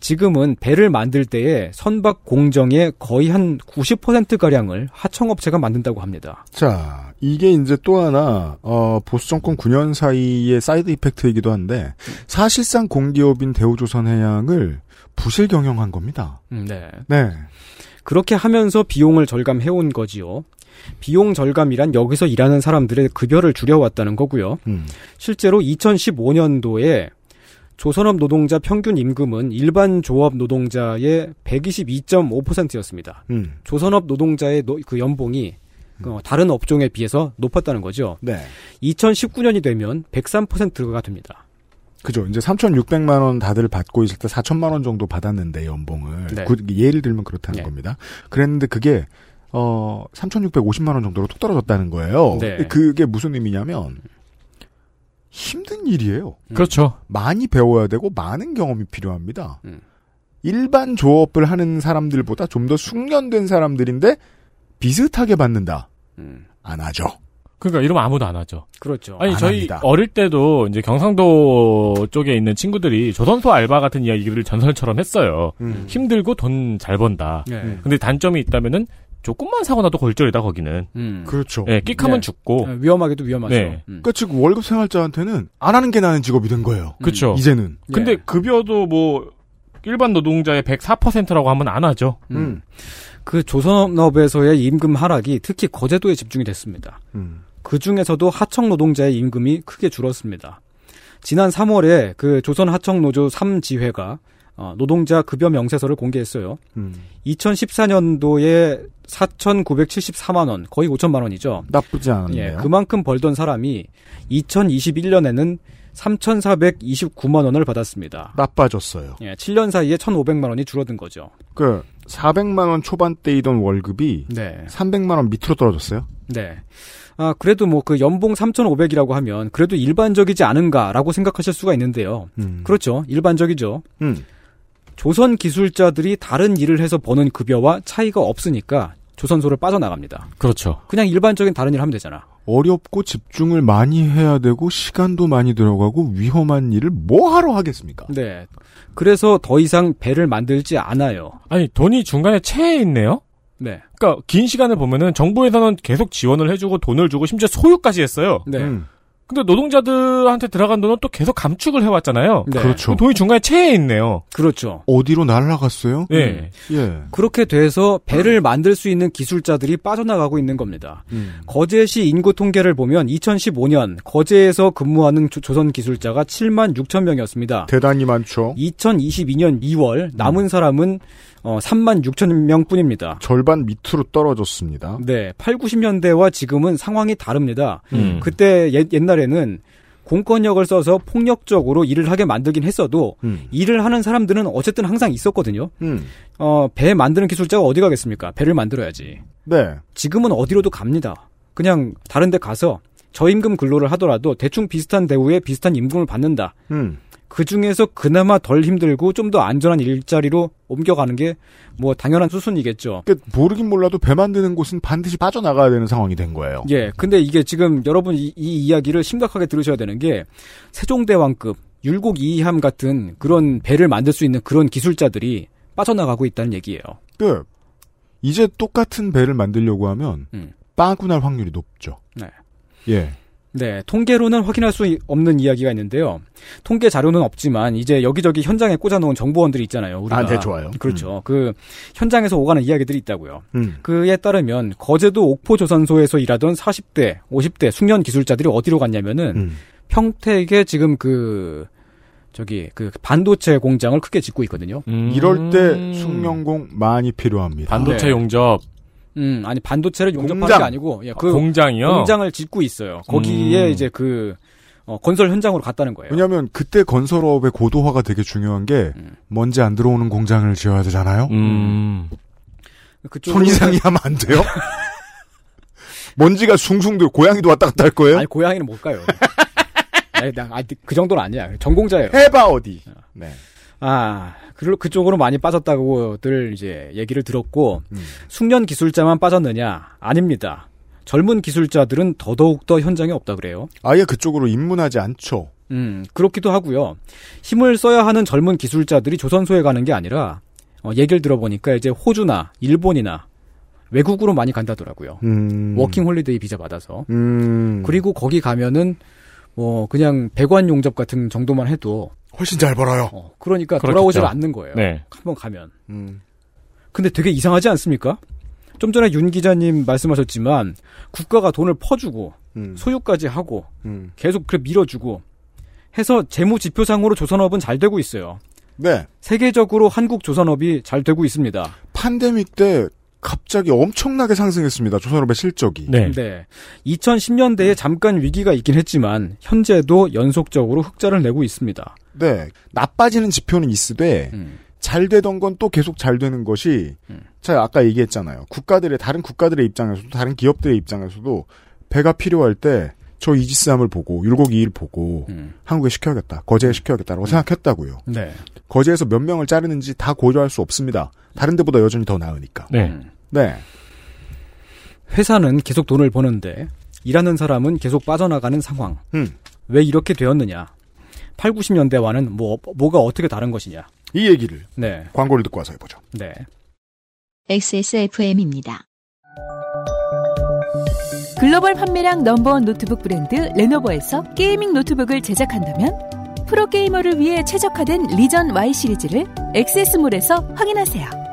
지금은 배를 만들 때에 선박 공정의 거의 한 90%가량을 하청업체가 만든다고 합니다. 자, 이게 이제 또 하나, 어, 보수 정권 9년 사이의 side effect이기도 한데, 사실상 공기업인 대우조선해양을 부실 경영한 겁니다. 음, 네. 네. 그렇게 하면서 비용을 절감해온 거지요. 비용 절감이란 여기서 일하는 사람들의 급여를 줄여왔다는 거고요. 음. 실제로 2015년도에 조선업 노동자 평균 임금은 일반 조업 노동자의 122.5%였습니다. 음. 조선업 노동자의 노- 그 연봉이 어, 다른 업종에 비해서 높았다는 거죠. 네. 2019년이 되면 103%가 됩니다. 그죠. 이제 3,600만 원 다들 받고 있을 때 4천만원 정도 받았는데, 연봉을. 네. 그- 예를 들면 그렇다는 네. 겁니다. 그랬는데 그게, 어, 3,650만 원 정도로 뚝 떨어졌다는 거예요. 네. 그게 무슨 의미냐면, 힘든 일이에요. 그렇죠. 많이 배워야 되고, 많은 경험이 필요합니다. 음. 일반 조업을 하는 사람들보다 좀 더 숙련된 사람들인데, 비슷하게 받는다. 음. 안 하죠. 그러니까 이러면 아무도 안 하죠. 그렇죠. 아니 안 저희 합니다. 어릴 때도 이제 경상도 쪽에 있는 친구들이 조선소 알바 같은 이야기를 전설처럼 했어요. 음. 힘들고 돈 잘 번다. 네. 근데 단점이 있다면은 조금만 사고 나도 골절이다 거기는. 음. 그렇죠. 예, 끽하면 네. 죽고. 네, 위험하게도 위험하죠. 네. 음. 그러니까 즉 월급 생활자한테는 안 하는 게 나는 직업이 된 거예요. 그렇죠. 이제는. 근데 예. 급여도 뭐 일반 노동자의 104%라고 하면 안 하죠. 음. 그 조선업에서의 임금 하락이 특히 거제도에 집중이 됐습니다. 음. 그 중에서도 하청 노동자의 임금이 크게 줄었습니다. 지난 3월에 그 조선 하청 노조 3지회가 어, 노동자 급여 명세서를 공개했어요. 음. 2014년도에 4,974만 원, 거의 5천만 원이죠. 나쁘지 않은데요. 예, 그만큼 벌던 사람이 2021년에는 3,429만 원을 받았습니다. 나빠졌어요. 예, 7년 사이에 1,500만 원이 줄어든 거죠. 그 400만 원 초반대이던 월급이 네. 300만 원 밑으로 떨어졌어요. 네. 아, 그래도 뭐 그 연봉 3,500이라고 하면 그래도 일반적이지 않은가라고 생각하실 수가 있는데요. 음. 그렇죠. 일반적이죠. 음. 조선 기술자들이 다른 일을 해서 버는 급여와 차이가 없으니까 조선소를 빠져나갑니다. 그렇죠. 그냥 일반적인 다른 일 하면 되잖아. 어렵고 집중을 많이 해야 되고 시간도 많이 들어가고 위험한 일을 뭐 하러 하겠습니까? 네. 그래서 더 이상 배를 만들지 않아요. 아니 돈이 중간에 채에 있네요. 네. 그러니까 긴 시간을 보면은 정부에서는 계속 지원을 해주고 돈을 주고 심지어 소유까지 했어요. 네. 음. 근데 노동자들한테 들어간 돈은 또 계속 감축을 해왔잖아요. 네. 그렇죠. 돈이 중간에 채에 있네요. 그렇죠. 어디로 날아갔어요? 예. 예. 그렇게 돼서 배를 만들 수 있는 기술자들이 빠져나가고 있는 겁니다. 음. 거제시 인구 통계를 보면 2015년 거제에서 근무하는 조- 조선 기술자가 7만 6천 명이었습니다. 대단히 많죠. 2022년 2월 남은 사람은 어, 3만 6천 명뿐입니다. 절반 밑으로 떨어졌습니다. 네, 8, 90년대와 지금은 상황이 다릅니다. 음. 그때 옛, 옛날에는 공권력을 써서 폭력적으로 일을 하게 만들긴 했어도 음. 일을 하는 사람들은 어쨌든 항상 있었거든요. 음. 어, 배 만드는 기술자가 어디 가겠습니까? 배를 만들어야지. 네. 지금은 어디로도 갑니다. 그냥 다른 데 가서 저임금 근로를 하더라도 대충 비슷한 대우에 비슷한 임금을 받는다. 음. 그 중에서 그나마 덜 힘들고 좀 더 안전한 일자리로 옮겨가는 게 뭐 당연한 수순이겠죠. 그 모르긴 몰라도 배 만드는 곳은 반드시 빠져나가야 되는 상황이 된 거예요. 예, 근데 이게 지금 여러분 이, 이 이야기를 심각하게 들으셔야 되는 게 세종대왕급 율곡 이이함 같은 그런 배를 만들 수 있는 그런 기술자들이 빠져나가고 있다는 얘기예요. 그 이제 똑같은 배를 만들려고 하면 음. 빠구 날 확률이 높죠. 네. 예. 네, 통계로는 확인할 수 이- 없는 이야기가 있는데요. 통계 자료는 없지만 이제 여기저기 현장에 꽂아놓은 정보원들이 있잖아요. 우리가. 아, 네, 좋아요. 그렇죠. 그 현장에서 오가는 이야기들이 있다고요. 음. 그에 따르면 거제도 옥포조선소에서 일하던 40대, 50대 숙련 기술자들이 어디로 갔냐면은 음. 평택에 지금 그 저기 그 반도체 공장을 크게 짓고 있거든요. 이럴 때 숙련공 많이 필요합니다. 반도체 네. 용접. 음, 아니 반도체를 용접하는 공장. 게 아니고 예, 그 아, 공장이요? 공장을 짓고 있어요. 거기에 음. 이제 그 어, 건설 현장으로 갔다는 거예요. 왜냐하면 그때 건설업의 고도화가 되게 중요한 게 음. 먼지 안 들어오는 공장을 지어야 되잖아요. 음. 그쪽으로- 손 이상이 하면 안 돼요? 먼지가 숭숭 들 고양이도 왔다 갔다 할 거예요? 아니 고양이는 못 가요. 아니, 나, 아니, 그 정도는 아니야. 전공자예요. 해봐 어디. 네. 아, 그, 그쪽으로 많이 빠졌다고들 이제 얘기를 들었고, 음. 숙련 기술자만 빠졌느냐? 아닙니다. 젊은 기술자들은 더더욱 더 현장에 없다 그래요. 아예 그쪽으로 입문하지 않죠. 음, 그렇기도 하고요. 힘을 써야 하는 젊은 기술자들이 조선소에 가는 게 아니라, 어, 얘기를 들어보니까 이제 호주나 일본이나 외국으로 많이 간다더라고요. 음. working holiday 비자 받아서. 음. 그리고 거기 가면은, 뭐, 그냥 배관 용접 같은 정도만 해도, 훨씬 잘 벌어요. 어, 그러니까 그렇겠죠. 돌아오질 않는 거예요. 네. 한번 가면. 음. 근데 되게 이상하지 않습니까? 좀 전에 윤 기자님 말씀하셨지만 국가가 돈을 퍼주고 음. 소유까지 하고 음. 계속 그래 밀어주고 해서 재무 지표상으로 조선업은 잘 되고 있어요. 네. 세계적으로 한국 조선업이 잘 되고 있습니다. 팬데믹 때 갑자기 엄청나게 상승했습니다. 조선업의 실적이. 네. 네. 2010년대에 잠깐 위기가 있긴 했지만 현재도 연속적으로 흑자를 내고 있습니다. 네. 나빠지는 지표는 있으되 음. 잘 되던 건 또 계속 잘 되는 것이 음. 제가 아까 얘기했잖아요. 국가들의 다른 국가들의 입장에서도 다른 기업들의 입장에서도 배가 필요할 때 저 이지스함을 보고 율곡 2일 보고 음. 한국에 시켜야겠다. 거제에 시켜야겠다라고 생각했다고요. 네. 거제에서 몇 명을 자르는지 다 고려할 수 없습니다. 다른 데보다 여전히 더 나으니까. 네. 음. 네. 회사는 계속 돈을 버는데 일하는 사람은 계속 빠져나가는 상황. 음. 왜 이렇게 되었느냐? 8, 90년대와는 뭐 뭐가 어떻게 다른 것이냐? 이 얘기를 네. 광고를 듣고 와서 해보죠. 네. XSFM입니다. 글로벌 판매량 넘버원 노트북 브랜드 레노버에서 gaming 노트북을 제작한다면 프로게이머를 위해 최적화된 Legion Y 시리즈를 액세스몰에서 확인하세요.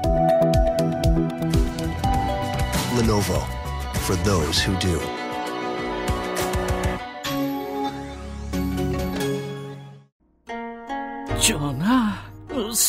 Lenovo for those who do.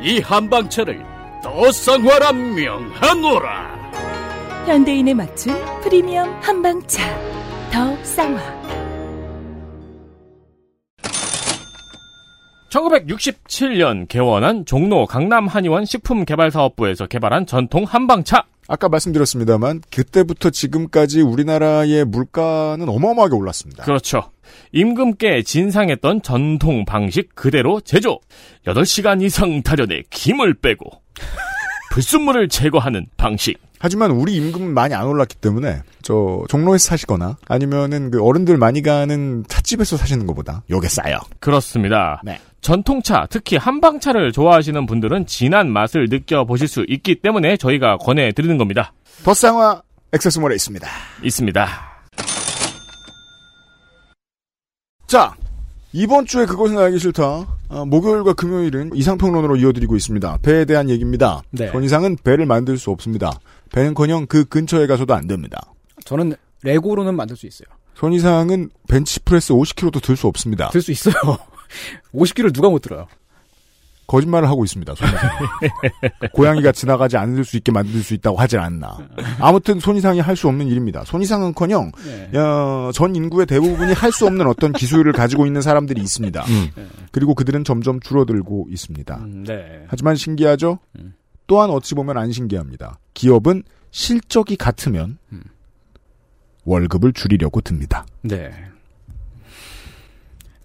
이 한방차를 더 쌍화라 명하노라. 현대인에 맞춘 프리미엄 한방차 더 쌍화 1967년 개원한 종로 강남 한의원 식품개발사업부에서 개발한 전통 한방차. 아까 말씀드렸습니다만 그때부터 지금까지 우리나라의 물가는 어마어마하게 올랐습니다. 그렇죠. 임금께 진상했던 전통 방식 그대로 제조. 8시간 이상 다려내 김을 빼고 불순물을 제거하는 방식. 하지만 우리 임금은 많이 안 올랐기 때문에 저 종로에서 사시거나 아니면은 그 어른들 많이 가는 찻집에서 사시는 것보다 요게 싸요. 그렇습니다. 네. 전통차, 특히 한방차를 좋아하시는 분들은 진한 맛을 느껴보실 수 있기 때문에 저희가 권해드리는 겁니다. 더 쌍화 액세스몰에 있습니다. 있습니다. 자, 이번 주에 그것은 알기 싫다. 아, 목요일과 금요일은 이상평론으로 이어드리고 있습니다. 배에 대한 얘기입니다. 네. 손 이상은 배를 만들 수 없습니다. 배는커녕 그 근처에 가서도 안 됩니다. 저는 레고로는 만들 수 있어요. 손 이상은 벤치프레스 50kg도 들 수 없습니다. 들 수 있어요. 50kg 누가 못 들어요? 거짓말을 하고 있습니다. 손 이상. 고양이가 지나가지 않을 수 있게 만들 수 있다고 하질 않나. 아무튼 손 이상이 할 수 없는 일입니다. 손 이상은커녕 네. 어, 전 인구의 대부분이 할 수 없는 어떤 기술을 가지고 있는 사람들이 있습니다. 그리고 그들은 점점 줄어들고 있습니다. 네. 하지만 신기하죠? 또한 어찌 보면 안 신기합니다. 기업은 실적이 같으면 월급을 줄이려고 듭니다. 네.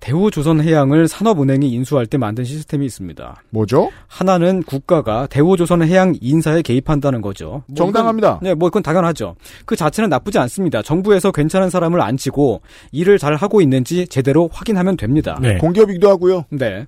대우조선해양을 산업은행이 인수할 때 만든 시스템이 있습니다. 뭐죠? 하나는 국가가 대우조선해양 인사에 개입한다는 거죠. 뭐 정당합니다. 이건, 네, 뭐 그건 당연하죠. 그 자체는 나쁘지 않습니다. 정부에서 괜찮은 사람을 앉히고 일을 잘 하고 있는지 제대로 확인하면 됩니다. 공기업이기도 하고요. 네.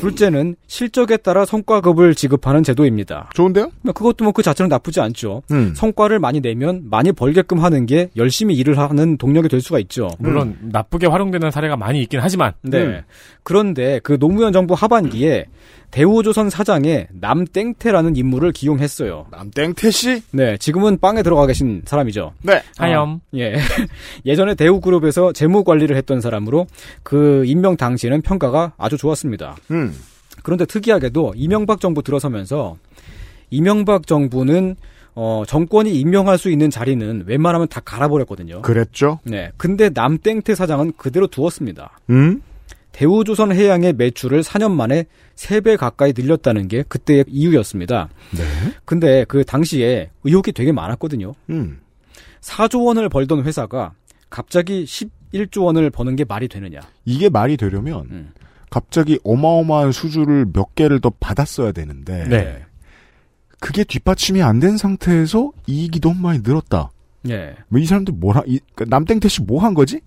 둘째는 실적에 따라 성과급을 지급하는 제도입니다. 좋은데요? 그것도 뭐 그 자체는 나쁘지 않죠. 음. 성과를 많이 내면 많이 벌게끔 하는 게 열심히 일을 하는 동력이 될 수가 있죠. 물론 나쁘게 활용되는 사례가 많이 있긴 하지만 네. 음. 그런데 그 노무현 정부 하반기에 대우조선 사장에 남땡태라는 인물을 기용했어요. 남땡태 씨? 네, 지금은 빵에 들어가 계신 사람이죠. 네. 하염. 예. 예전에 대우그룹에서 재무 관리를 했던 사람으로 그 임명 당시에는 평가가 아주 좋았습니다. 음. 그런데 특이하게도 이명박 정부 들어서면서 이명박 정부는 어, 정권이 임명할 수 있는 자리는 웬만하면 다 갈아버렸거든요. 그랬죠? 네. 근데 남땡태 사장은 그대로 두었습니다. 음? 대우조선 해양의 매출을 4년 만에 3배 가까이 늘렸다는 게 그때의 이유였습니다. 네. 근데 그 당시에 의혹이 되게 많았거든요. 음. 4조 원을 벌던 회사가 갑자기 11조 원을 버는 게 말이 되느냐. 이게 말이 되려면 음. 갑자기 어마어마한 수주를 몇 개를 더 받았어야 되는데 네. 그게 뒷받침이 안 된 상태에서 이익이 너무 많이 늘었다. 예. 뭐 이 사람들 이, 그러니까 남땡태 씨 뭐 한 거지?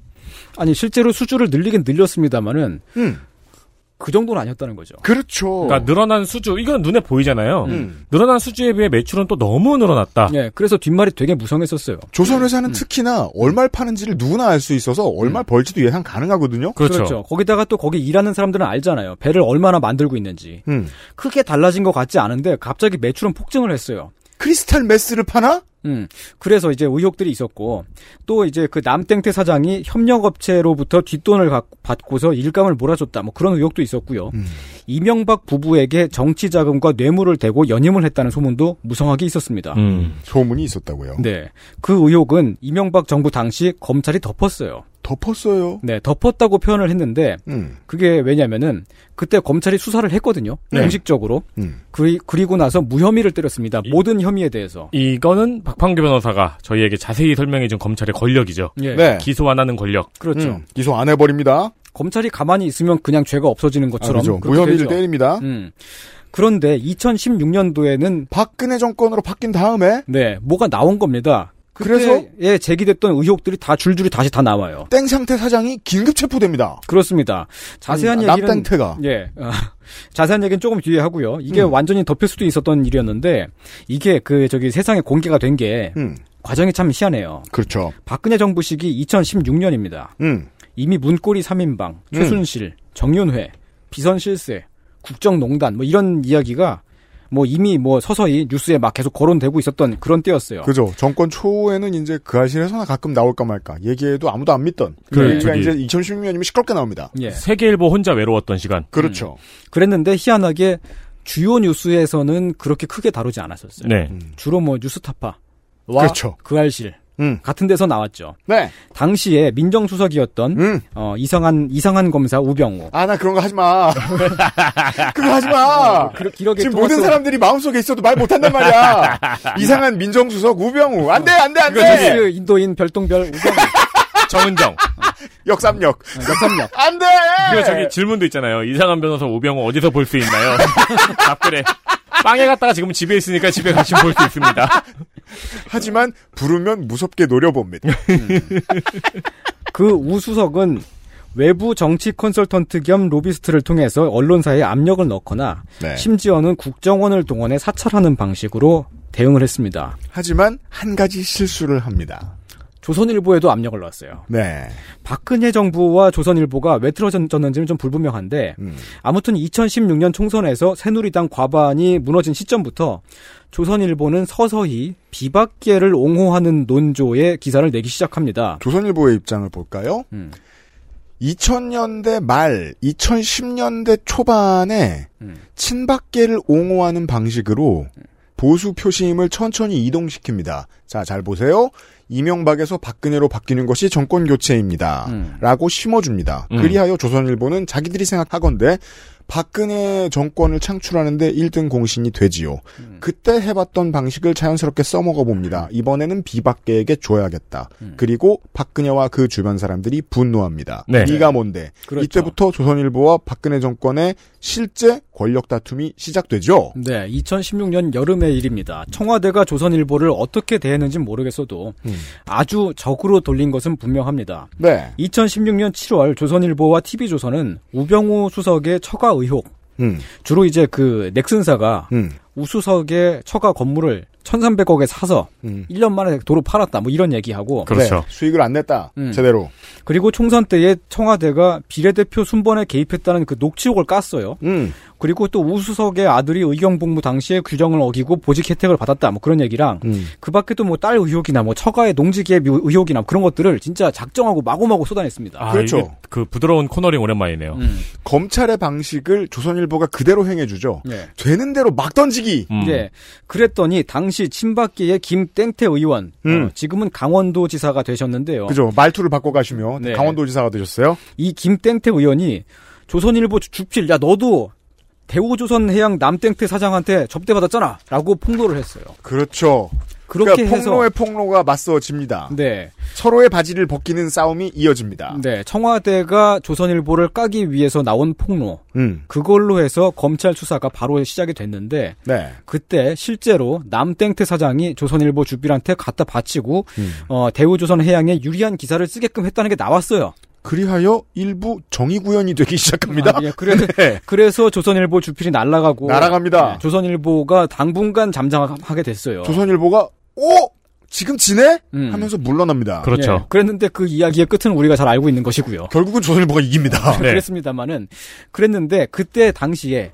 아니 실제로 수주를 늘리긴 늘렸습니다만은 음. 그 정도는 아니었다는 거죠. 그렇죠. 그러니까 늘어난 수주 이건 눈에 보이잖아요. 음. 늘어난 수주에 비해 매출은 또 너무 늘어났다. 예, 그래서 뒷말이 되게 무성했었어요. 조선회사는 특히나 얼마를 파는지를 누구나 알 수 있어서 얼마 벌지도 예상 가능하거든요. 그렇죠. 거기다가 또 거기 일하는 사람들은 알잖아요. 배를 얼마나 만들고 있는지. 음. 크게 달라진 것 같지 않은데 갑자기 매출은 폭증을 했어요. 크리스탈 메스를 파나? 음. 그래서 이제 의혹들이 있었고 또 이제 그 남땡태 사장이 협력업체로부터 뒷돈을 갖- 받고서 일감을 몰아줬다. 뭐 그런 의혹도 있었고요. 음. 이명박 부부에게 정치 자금과 뇌물을 대고 연임을 했다는 소문도 무성하게 있었습니다. 음. 소문이 있었다고요. 네. 그 의혹은 이명박 정부 당시 검찰이 덮었어요. 덮었어요. 네, 덮었다고 표현을 했는데 음. 그게 왜냐면은 그때 검찰이 수사를 했거든요. 네. 공식적으로. 음. 그리, 그리고 나서 무혐의를 때렸습니다. 모든 혐의에 대해서. 이거는 박판규 변호사가 저희에게 자세히 설명해 준 검찰의 권력이죠. 예. 네. 기소 안 하는 권력. 그렇죠. 음, 기소 안 해버립니다. 검찰이 가만히 있으면 그냥 죄가 없어지는 것처럼 아, 무혐의를 되죠. 때립니다. 음. 그런데 2016년도에는 박근혜 정권으로 바뀐 다음에 네, 뭐가 나온 겁니다. 그래서? 예, 제기됐던 의혹들이 다 줄줄이 다시 다 나와요. 땡 상태 사장이 긴급 체포됩니다. 그렇습니다. 자세한 음, 얘기는 남땡태가. 예. 어, 자세한 얘기는 조금 뒤에 하고요. 이게 음. 완전히 덮일 수도 있었던 일이었는데 이게 그 저기 세상에 공개가 된게 음. 과정이 참 희한해요. 그렇죠. 박근혜 정부 시기 2016년입니다. 음. 이미 문고리 3인방, 최순실, 정윤회, 비선실세, 국정농단 뭐 이런 이야기가 뭐 이미 뭐 서서히 뉴스에 막 계속 거론되고 있었던 그런 때였어요. 그죠. 정권 초에는 이제 그 아실에서나 가끔 나올까 말까 얘기해도 아무도 안 믿던. 그 그러니까 이제 2016년이면 시끄럽게 나옵니다. 예. 세계일보 혼자 외로웠던 시간. 그렇죠. 그랬는데 희한하게 주요 뉴스에서는 그렇게 크게 다루지 않았었어요. 네. 주로 뭐 뉴스타파 와 그렇죠. 그 알실 음. 같은 데서 나왔죠. 네. 당시에 민정수석이었던 어, 이상한 이상한 검사 우병우. 아, 나 그런 거 하지 마. 그거 하지 마. 그, 기록에 지금 토마스- 모든 사람들이 마음속에 있어도 말 못한단 말이야. 이상한 민정수석 우병우. 안 돼, 안 돼, 안 그거 돼. 저기 인도인 별똥별 우병우. 정은정. 역삼역. 역삼역. 안 돼! 그리고 저기 질문도 있잖아요. 이상한 변호사 오병호 어디서 볼 수 있나요? 답글에. 빵에 갔다가 지금 집에 있으니까 집에 가시면 볼 수 있습니다. 하지만 부르면 무섭게 노려봅니다. 그 우수석은 외부 정치 컨설턴트 겸 로비스트를 통해서 언론사에 압력을 넣거나 네. 심지어는 국정원을 동원해 사찰하는 방식으로 대응을 했습니다. 하지만 한 가지 실수를 합니다. 조선일보에도 압력을 넣었어요. 네. 박근혜 정부와 조선일보가 왜 틀어졌는지는 좀 불분명한데 음. 아무튼 2016년 총선에서 새누리당 과반이 무너진 시점부터 조선일보는 서서히 비박계를 옹호하는 논조의 기사를 내기 시작합니다. 조선일보의 입장을 볼까요? 음. 2000년대 말, 2010년대 초반에 친박계를 옹호하는 방식으로 보수 표심을 천천히 이동시킵니다. 자, 잘 보세요. 이명박에서 박근혜로 바뀌는 것이 정권 교체입니다. 라고 심어줍니다. 음. 그리하여 조선일보는 자기들이 생각하건대 박근혜 정권을 창출하는데 1등 공신이 되지요. 그때 해봤던 방식을 자연스럽게 써먹어 봅니다. 이번에는 비박계에게 줘야겠다. 그리고 박근혜와 그 주변 사람들이 분노합니다. 네. 네가 뭔데? 그렇죠. 이때부터 조선일보와 박근혜 정권의 실제 권력 다툼이 시작되죠. 네, 2016년 여름의 일입니다. 청와대가 조선일보를 어떻게 대했는지 모르겠어도 아주 적으로 돌린 것은 분명합니다. 네. 2016년 7월 조선일보와 TV조선은 우병우 수석의 처가 의혹, 음. 주로 이제 그 넥슨사가 음. 우수석의 처가 건물을 1,300억에 사서 음. 1년 만에 도로 팔았다. 뭐 이런 얘기하고 그렇죠. 네, 수익을 안 냈다. 음. 제대로. 그리고 총선 때에 청와대가 비례대표 순번에 개입했다는 그 녹취록을 깠어요. 음. 그리고 또 우수석의 아들이 의경 복무 당시에 규정을 어기고 보직 혜택을 받았다. 뭐 그런 얘기랑 음. 그 밖에도 뭐딸 의혹이나 뭐 처가의 농지개입 의혹이나 그런 것들을 진짜 작정하고 마구마구 쏟아냈습니다. 아, 그렇죠. 그 부드러운 코너링 오랜만이네요. 음. 검찰의 방식을 조선일보가 그대로 행해주죠. 네. 되는 대로 막 던지기. 음. 예. 그랬더니 당시 친박계의 김땡태 의원, 음. 어, 지금은 강원도지사가 되셨는데요. 그죠. 말투를 바꿔가시며 네. 강원도지사가 되셨어요. 이 김땡태 의원이 조선일보 주- 주필, 야 너도 대우조선해양 남땡태 사장한테 접대받았잖아. 라고 폭로를 했어요. 그렇죠. 그렇게 그러니까 해서 폭로의 폭로가 맞서집니다. 네. 서로의 바지를 벗기는 싸움이 이어집니다. 네. 청와대가 조선일보를 까기 위해서 나온 폭로. 음. 그걸로 해서 검찰 수사가 바로 시작이 됐는데 네. 그때 실제로 남땡태 사장이 조선일보 주필한테 갖다 바치고 음. 어, 대우조선해양에 유리한 기사를 쓰게끔 했다는 게 나왔어요. 그리하여 일부 정의 구현이 되기 시작합니다. 아, 예, 그래, 네. 그래서 조선일보 주필이 날아가고 날아갑니다. 네, 조선일보가 당분간 잠잠하게 됐어요. 조선일보가 오 지금 지내 음. 하면서 물러납니다. 그렇죠. 예, 그랬는데 그 이야기의 끝은 우리가 잘 알고 있는 것이고요. 결국은 조선일보가 이깁니다. 네. 그랬습니다만은 그랬는데 그때 당시에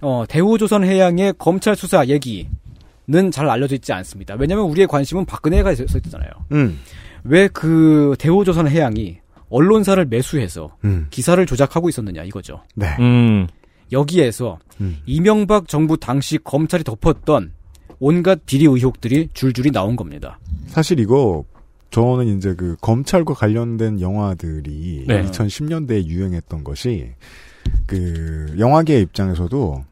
어, 대우조선 해양의 검찰 수사 얘기는 잘 알려져 있지 않습니다. 왜냐하면 우리의 관심은 박근혜가 있었잖아요. 음. 왜그 대우조선 해양이 언론사를 매수해서 음. 기사를 조작하고 있었느냐 이거죠. 네. 음. 여기에서 음. 이명박 정부 당시 검찰이 덮었던 온갖 비리 의혹들이 줄줄이 나온 겁니다. 사실 이거 저는 이제 그 검찰과 관련된 영화들이 네. 2010년대에 유행했던 것이 그 영화계 입장에서도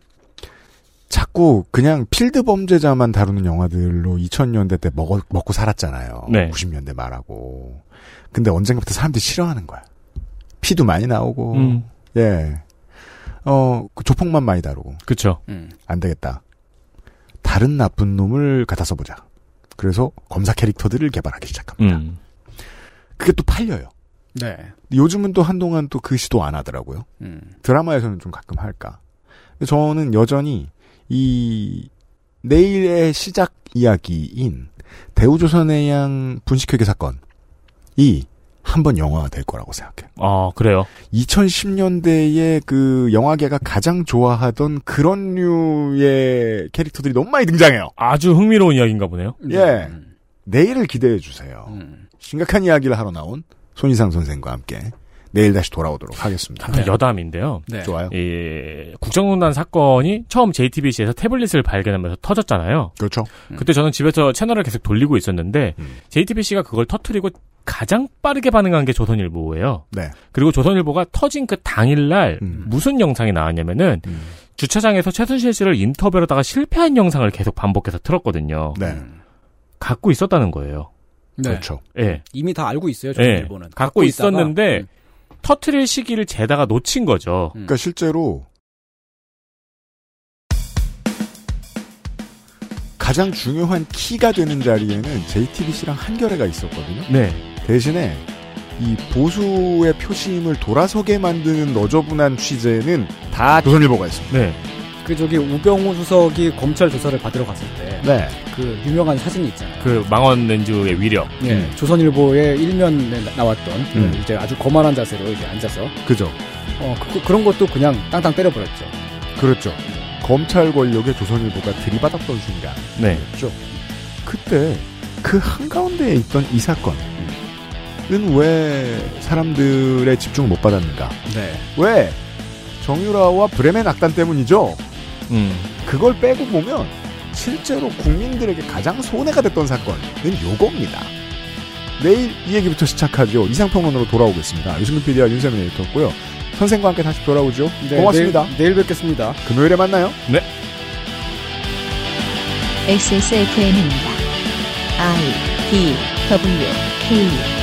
자꾸 그냥 필드 범죄자만 다루는 영화들로 2000년대 때 먹어, 먹고 살았잖아요. 네. 90년대 말하고. 근데 언젠가부터 사람들이 싫어하는 거야. 피도 많이 나오고, 음. 예. 어, 그 조폭만 많이 다루고. 그쵸. 안 되겠다. 다른 나쁜 놈을 갖다 써보자. 그래서 검사 캐릭터들을 개발하기 시작합니다. 음. 그게 또 팔려요. 네. 요즘은 또 한동안 또 그 시도 안 하더라고요. 음. 드라마에서는 좀 가끔 할까. 저는 여전히 이 내일의 시작 이야기인 대우조선의 양 분식회계 사건 이 한번 영화가 될 거라고 생각해요. 아, 그래요? 2010년대에 그 영화계가 가장 좋아하던 그런 류의 캐릭터들이 너무 많이 등장해요. 아주 흥미로운 이야기인가 보네요. 예. 내일을 기대해 주세요. 음. 심각한 이야기를 하러 나온 손희상 선생과 함께 내일 다시 돌아오도록 하겠습니다. 잠깐 여담인데요. 네. 좋아요. 이 국정농단 사건이 처음 JTBC에서 태블릿을 발견하면서 터졌잖아요. 그렇죠. 그때 저는 집에서 채널을 계속 돌리고 있었는데 음. JTBC가 그걸 터트리고 가장 빠르게 반응한 게 조선일보예요. 네. 그리고 조선일보가 터진 그 당일날 음. 무슨 영상이 나왔냐면은 주차장에서 최순실 씨를 인터뷰하다가 실패한 영상을 계속 반복해서 틀었거든요. 네. 갖고 있었다는 거예요. 네. 그렇죠. 예. 이미 다 알고 있어요. 예. 조선일보는. 갖고 있다가, 있었는데 터트릴 시기를 재다가 놓친 거죠. 그러니까 실제로 가장 중요한 키가 되는 자리에는 JTBC랑 한겨레가 있었거든요. 네. 대신에 이 보수의 표심을 돌아서게 만드는 너저분한 취재는 다 조선일보가 있습니다. 네. 그 저기 우병우 수석이 검찰 조사를 받으러 갔을 때, 네. 그 유명한 사진이 있잖아요. 그 망원 렌즈의 위력. 예, 조선일보의 일면에 나- 나왔던 음. 이제 아주 거만한 자세로 이제 앉아서 그죠. 어 그, 그런 것도 그냥 땅땅 때려버렸죠. 그렇죠. 검찰 권력에 조선일보가 들이받았던 순간. 네. 죠 그때 그 한가운데에 있던 이 사건은 왜 사람들의 집중을 못 받았는가? 네. 왜? 정유라와 브레멘 악단 때문이죠. 음. 그걸 빼고 보면 실제로 국민들에게 가장 손해가 됐던 사건은 요겁니다. 내일 이 얘기부터 시작하죠. 이상평론으로 돌아오겠습니다. 유승민 PD와 윤세민 에디터였고요. 선생과 함께 다시 돌아오죠. 네, 고맙습니다. 내일, 내일 뵙겠습니다. 금요일에 만나요. 네. XSFM입니다. I D W K